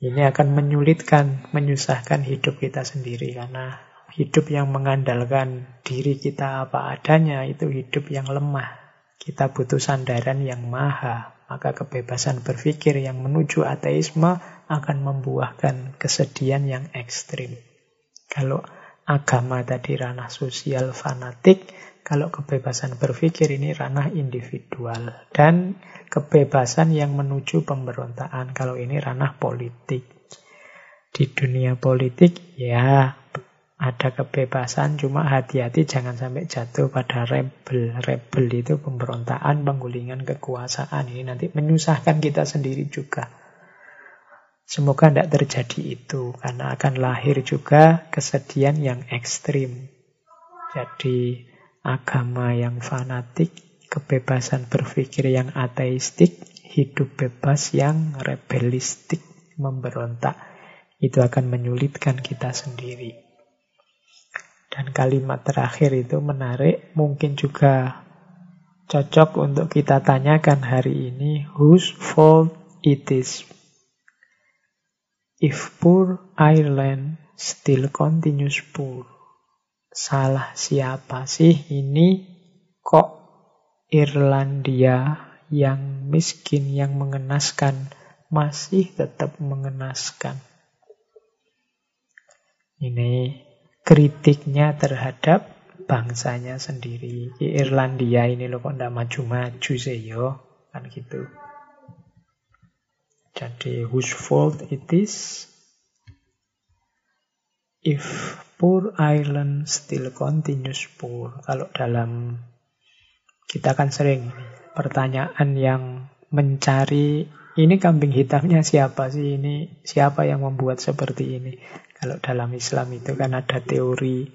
Ini akan menyulitkan, menyusahkan hidup kita sendiri karena hidup yang mengandalkan diri kita apa adanya itu hidup yang lemah. Kita butuh sandaran yang maha, maka kebebasan berpikir yang menuju ateisme akan membuahkan kesedihan yang ekstrim. Kalau agama tadi ranah sosial fanatik, kalau kebebasan berpikir ini ranah individual. Dan kebebasan yang menuju pemberontakan, kalau ini ranah politik. Di dunia politik, ya ada kebebasan, cuma hati-hati jangan sampai jatuh pada rebel. Rebel itu pemberontakan, penggulingan kekuasaan. Ini nanti menyusahkan kita sendiri juga. Semoga tidak terjadi itu, karena akan lahir juga kesedihan yang ekstrim. Jadi agama yang fanatik, kebebasan berpikir yang ateistik, hidup bebas yang rebelistik, memberontak. Itu akan menyulitkan kita sendiri. Dan kalimat terakhir itu menarik, mungkin juga cocok untuk kita tanyakan hari ini, whose fault it is? If poor Ireland still continues poor. Salah siapa sih ini kok Irlandia yang miskin, yang mengenaskan, masih tetap mengenaskan. Ini kritiknya terhadap bangsanya sendiri. Irlandia ini loh kok ndak maju-maju sih yo. Kan gitu. Jadi whose fault it is if poor Ireland still continues poor. Kalau dalam kita kan sering pertanyaan yang mencari ini kambing hitamnya siapa sih? Ini siapa yang membuat seperti ini? Kalau dalam Islam itu kan ada teori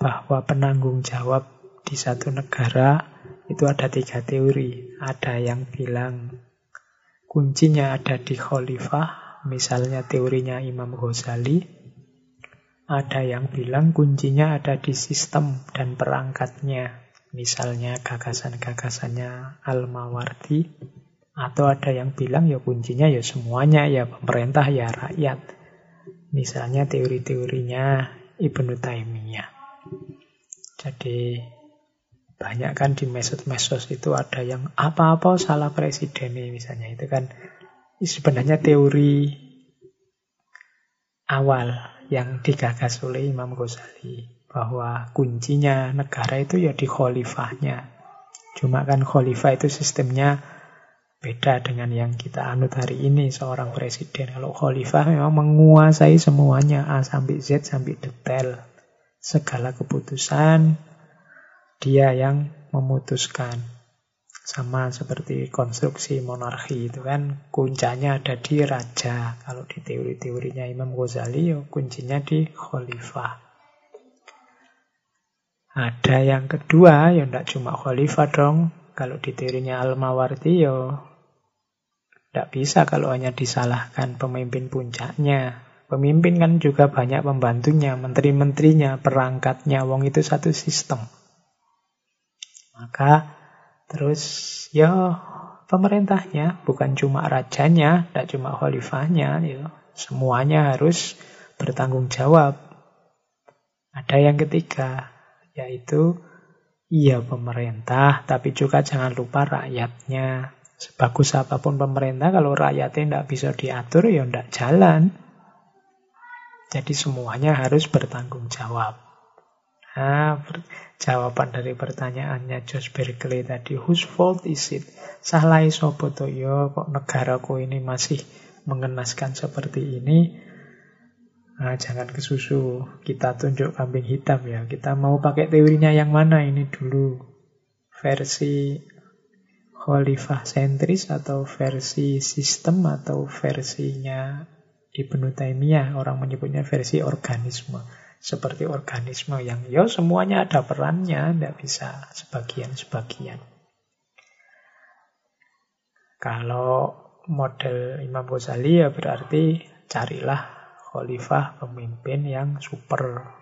bahwa penanggung jawab di satu negara itu ada tiga teori. Ada yang bilang kuncinya ada di khalifah misalnya teorinya Imam Ghazali. Ada yang bilang kuncinya ada di sistem dan perangkatnya Misalnya gagasan-gagasannya Al-Mawardi. Atau ada yang bilang ya kuncinya ya semuanya, ya pemerintah, ya rakyat. Misalnya teori-teorinya Ibnu Taimiyah. Jadi banyak kan di mesos-mesos itu ada yang apa-apa salah presiden nih misalnya itu kan sebenarnya teori awal yang digagas oleh Imam Ghazali bahwa kuncinya negara itu ya di khalifahnya. Cuma kan khalifah itu sistemnya beda dengan yang kita anut hari ini seorang presiden. Kalau khalifah memang menguasai semuanya A sampai Z sampai detail. Segala keputusan dia yang memutuskan. Sama seperti konstruksi monarki itu kan kuncinya ada di raja. Kalau di teori-teorinya Imam Ghazali ya kuncinya di khalifah. Ada yang kedua, ya tidak cuma khalifah dong. Kalau di teorinya Al-Mawardi, ya tidak bisa kalau hanya disalahkan pemimpin puncaknya. Pemimpin kan juga banyak pembantunya, menteri-menterinya, perangkatnya. Wong itu satu sistem. Maka terus ya pemerintahnya, bukan cuma rajanya, tidak cuma khalifahnya, ya. semuanya harus bertanggung jawab. Ada yang ketiga, yaitu iya pemerintah, tapi juga jangan lupa rakyatnya. Sebagus apa pun pemerintah, kalau rakyatnya tidak bisa diatur, ya tidak jalan. Jadi semuanya harus bertanggung jawab. Nah, jawaban dari pertanyaannya Josh Berkeley tadi, whose fault is it? Salah sopo to yo, kok negaraku ini masih mengenaskan seperti ini? Nah, jangan ke susu. Kita tunjuk kambing hitam ya. Kita mau pakai teorinya yang mana ini dulu? Versi khalifah sentris atau versi sistem atau versinya Ibnu Taimiyah. Orang menyebutnya versi organisme. Seperti organisme yang ya semuanya ada perannya, tidak bisa sebagian-sebagian. Kalau model Imam Ghazali ya berarti carilah khalifah pemimpin yang super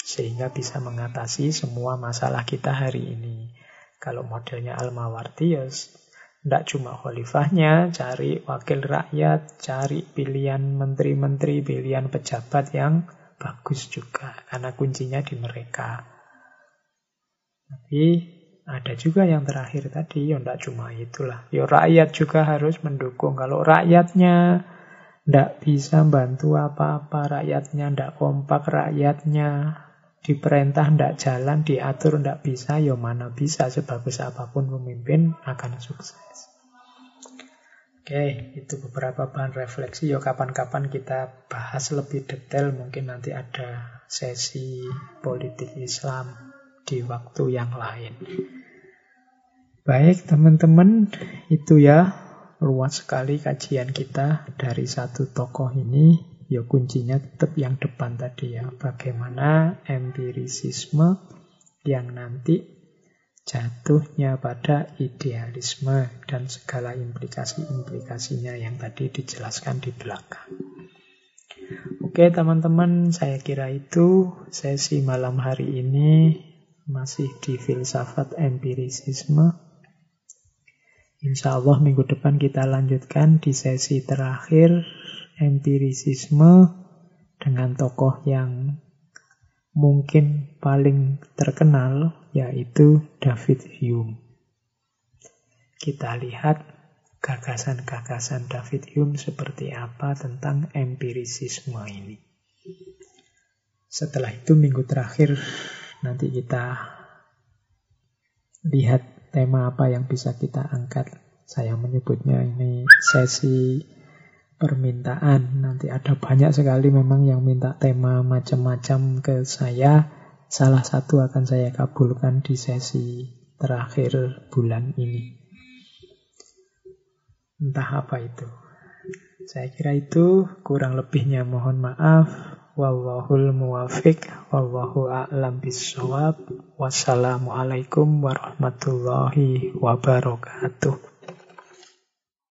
sehingga bisa mengatasi semua masalah kita hari ini. Kalau modelnya Al-Mawardi ya tidak cuma khalifahnya, cari wakil rakyat, cari pilihan menteri-menteri, pilihan pejabat yang bagus juga karena kuncinya di mereka. Tapi ada juga yang terakhir tadi, ya tidak cuma itulah. Ya rakyat juga harus mendukung. Kalau rakyatnya tidak bisa bantu apa-apa rakyatnya, tidak kompak rakyatnya, diperintah tidak jalan, diatur tidak bisa, ya mana bisa sebagus apa pun pemimpin akan sukses. Oke, itu beberapa bahan refleksi. Ya kapan-kapan kita bahas lebih detail, mungkin nanti ada sesi politik Islam di waktu yang lain. Baik teman-teman, itu ya luas sekali kajian kita dari satu tokoh ini. Ya kuncinya tetap yang depan tadi ya. Bagaimana empirisisme yang nanti jatuhnya pada idealisme dan segala implikasi-implikasinya yang tadi dijelaskan di belakang. Oke teman-teman, saya kira itu sesi malam hari ini masih di filsafat empirisisme. Insya Allah minggu depan kita lanjutkan di sesi terakhir empirisisme dengan tokoh yang mungkin paling terkenal yaitu David Hume. Kita lihat gagasan-gagasan David Hume seperti apa tentang empirisisme ini. Setelah itu minggu terakhir nanti kita lihat tema apa yang bisa kita angkat. Saya menyebutnya ini sesi permintaan. Nanti ada banyak sekali memang yang minta tema macam-macam ke saya. Salah satu akan saya kabulkan di sesi terakhir bulan ini. Entah apa itu. Saya kira itu kurang lebihnya mohon maaf. Wallahul muwafiq. Wallahu a'lam bisawab. Wassalamualaikum warahmatullahi wabarakatuh.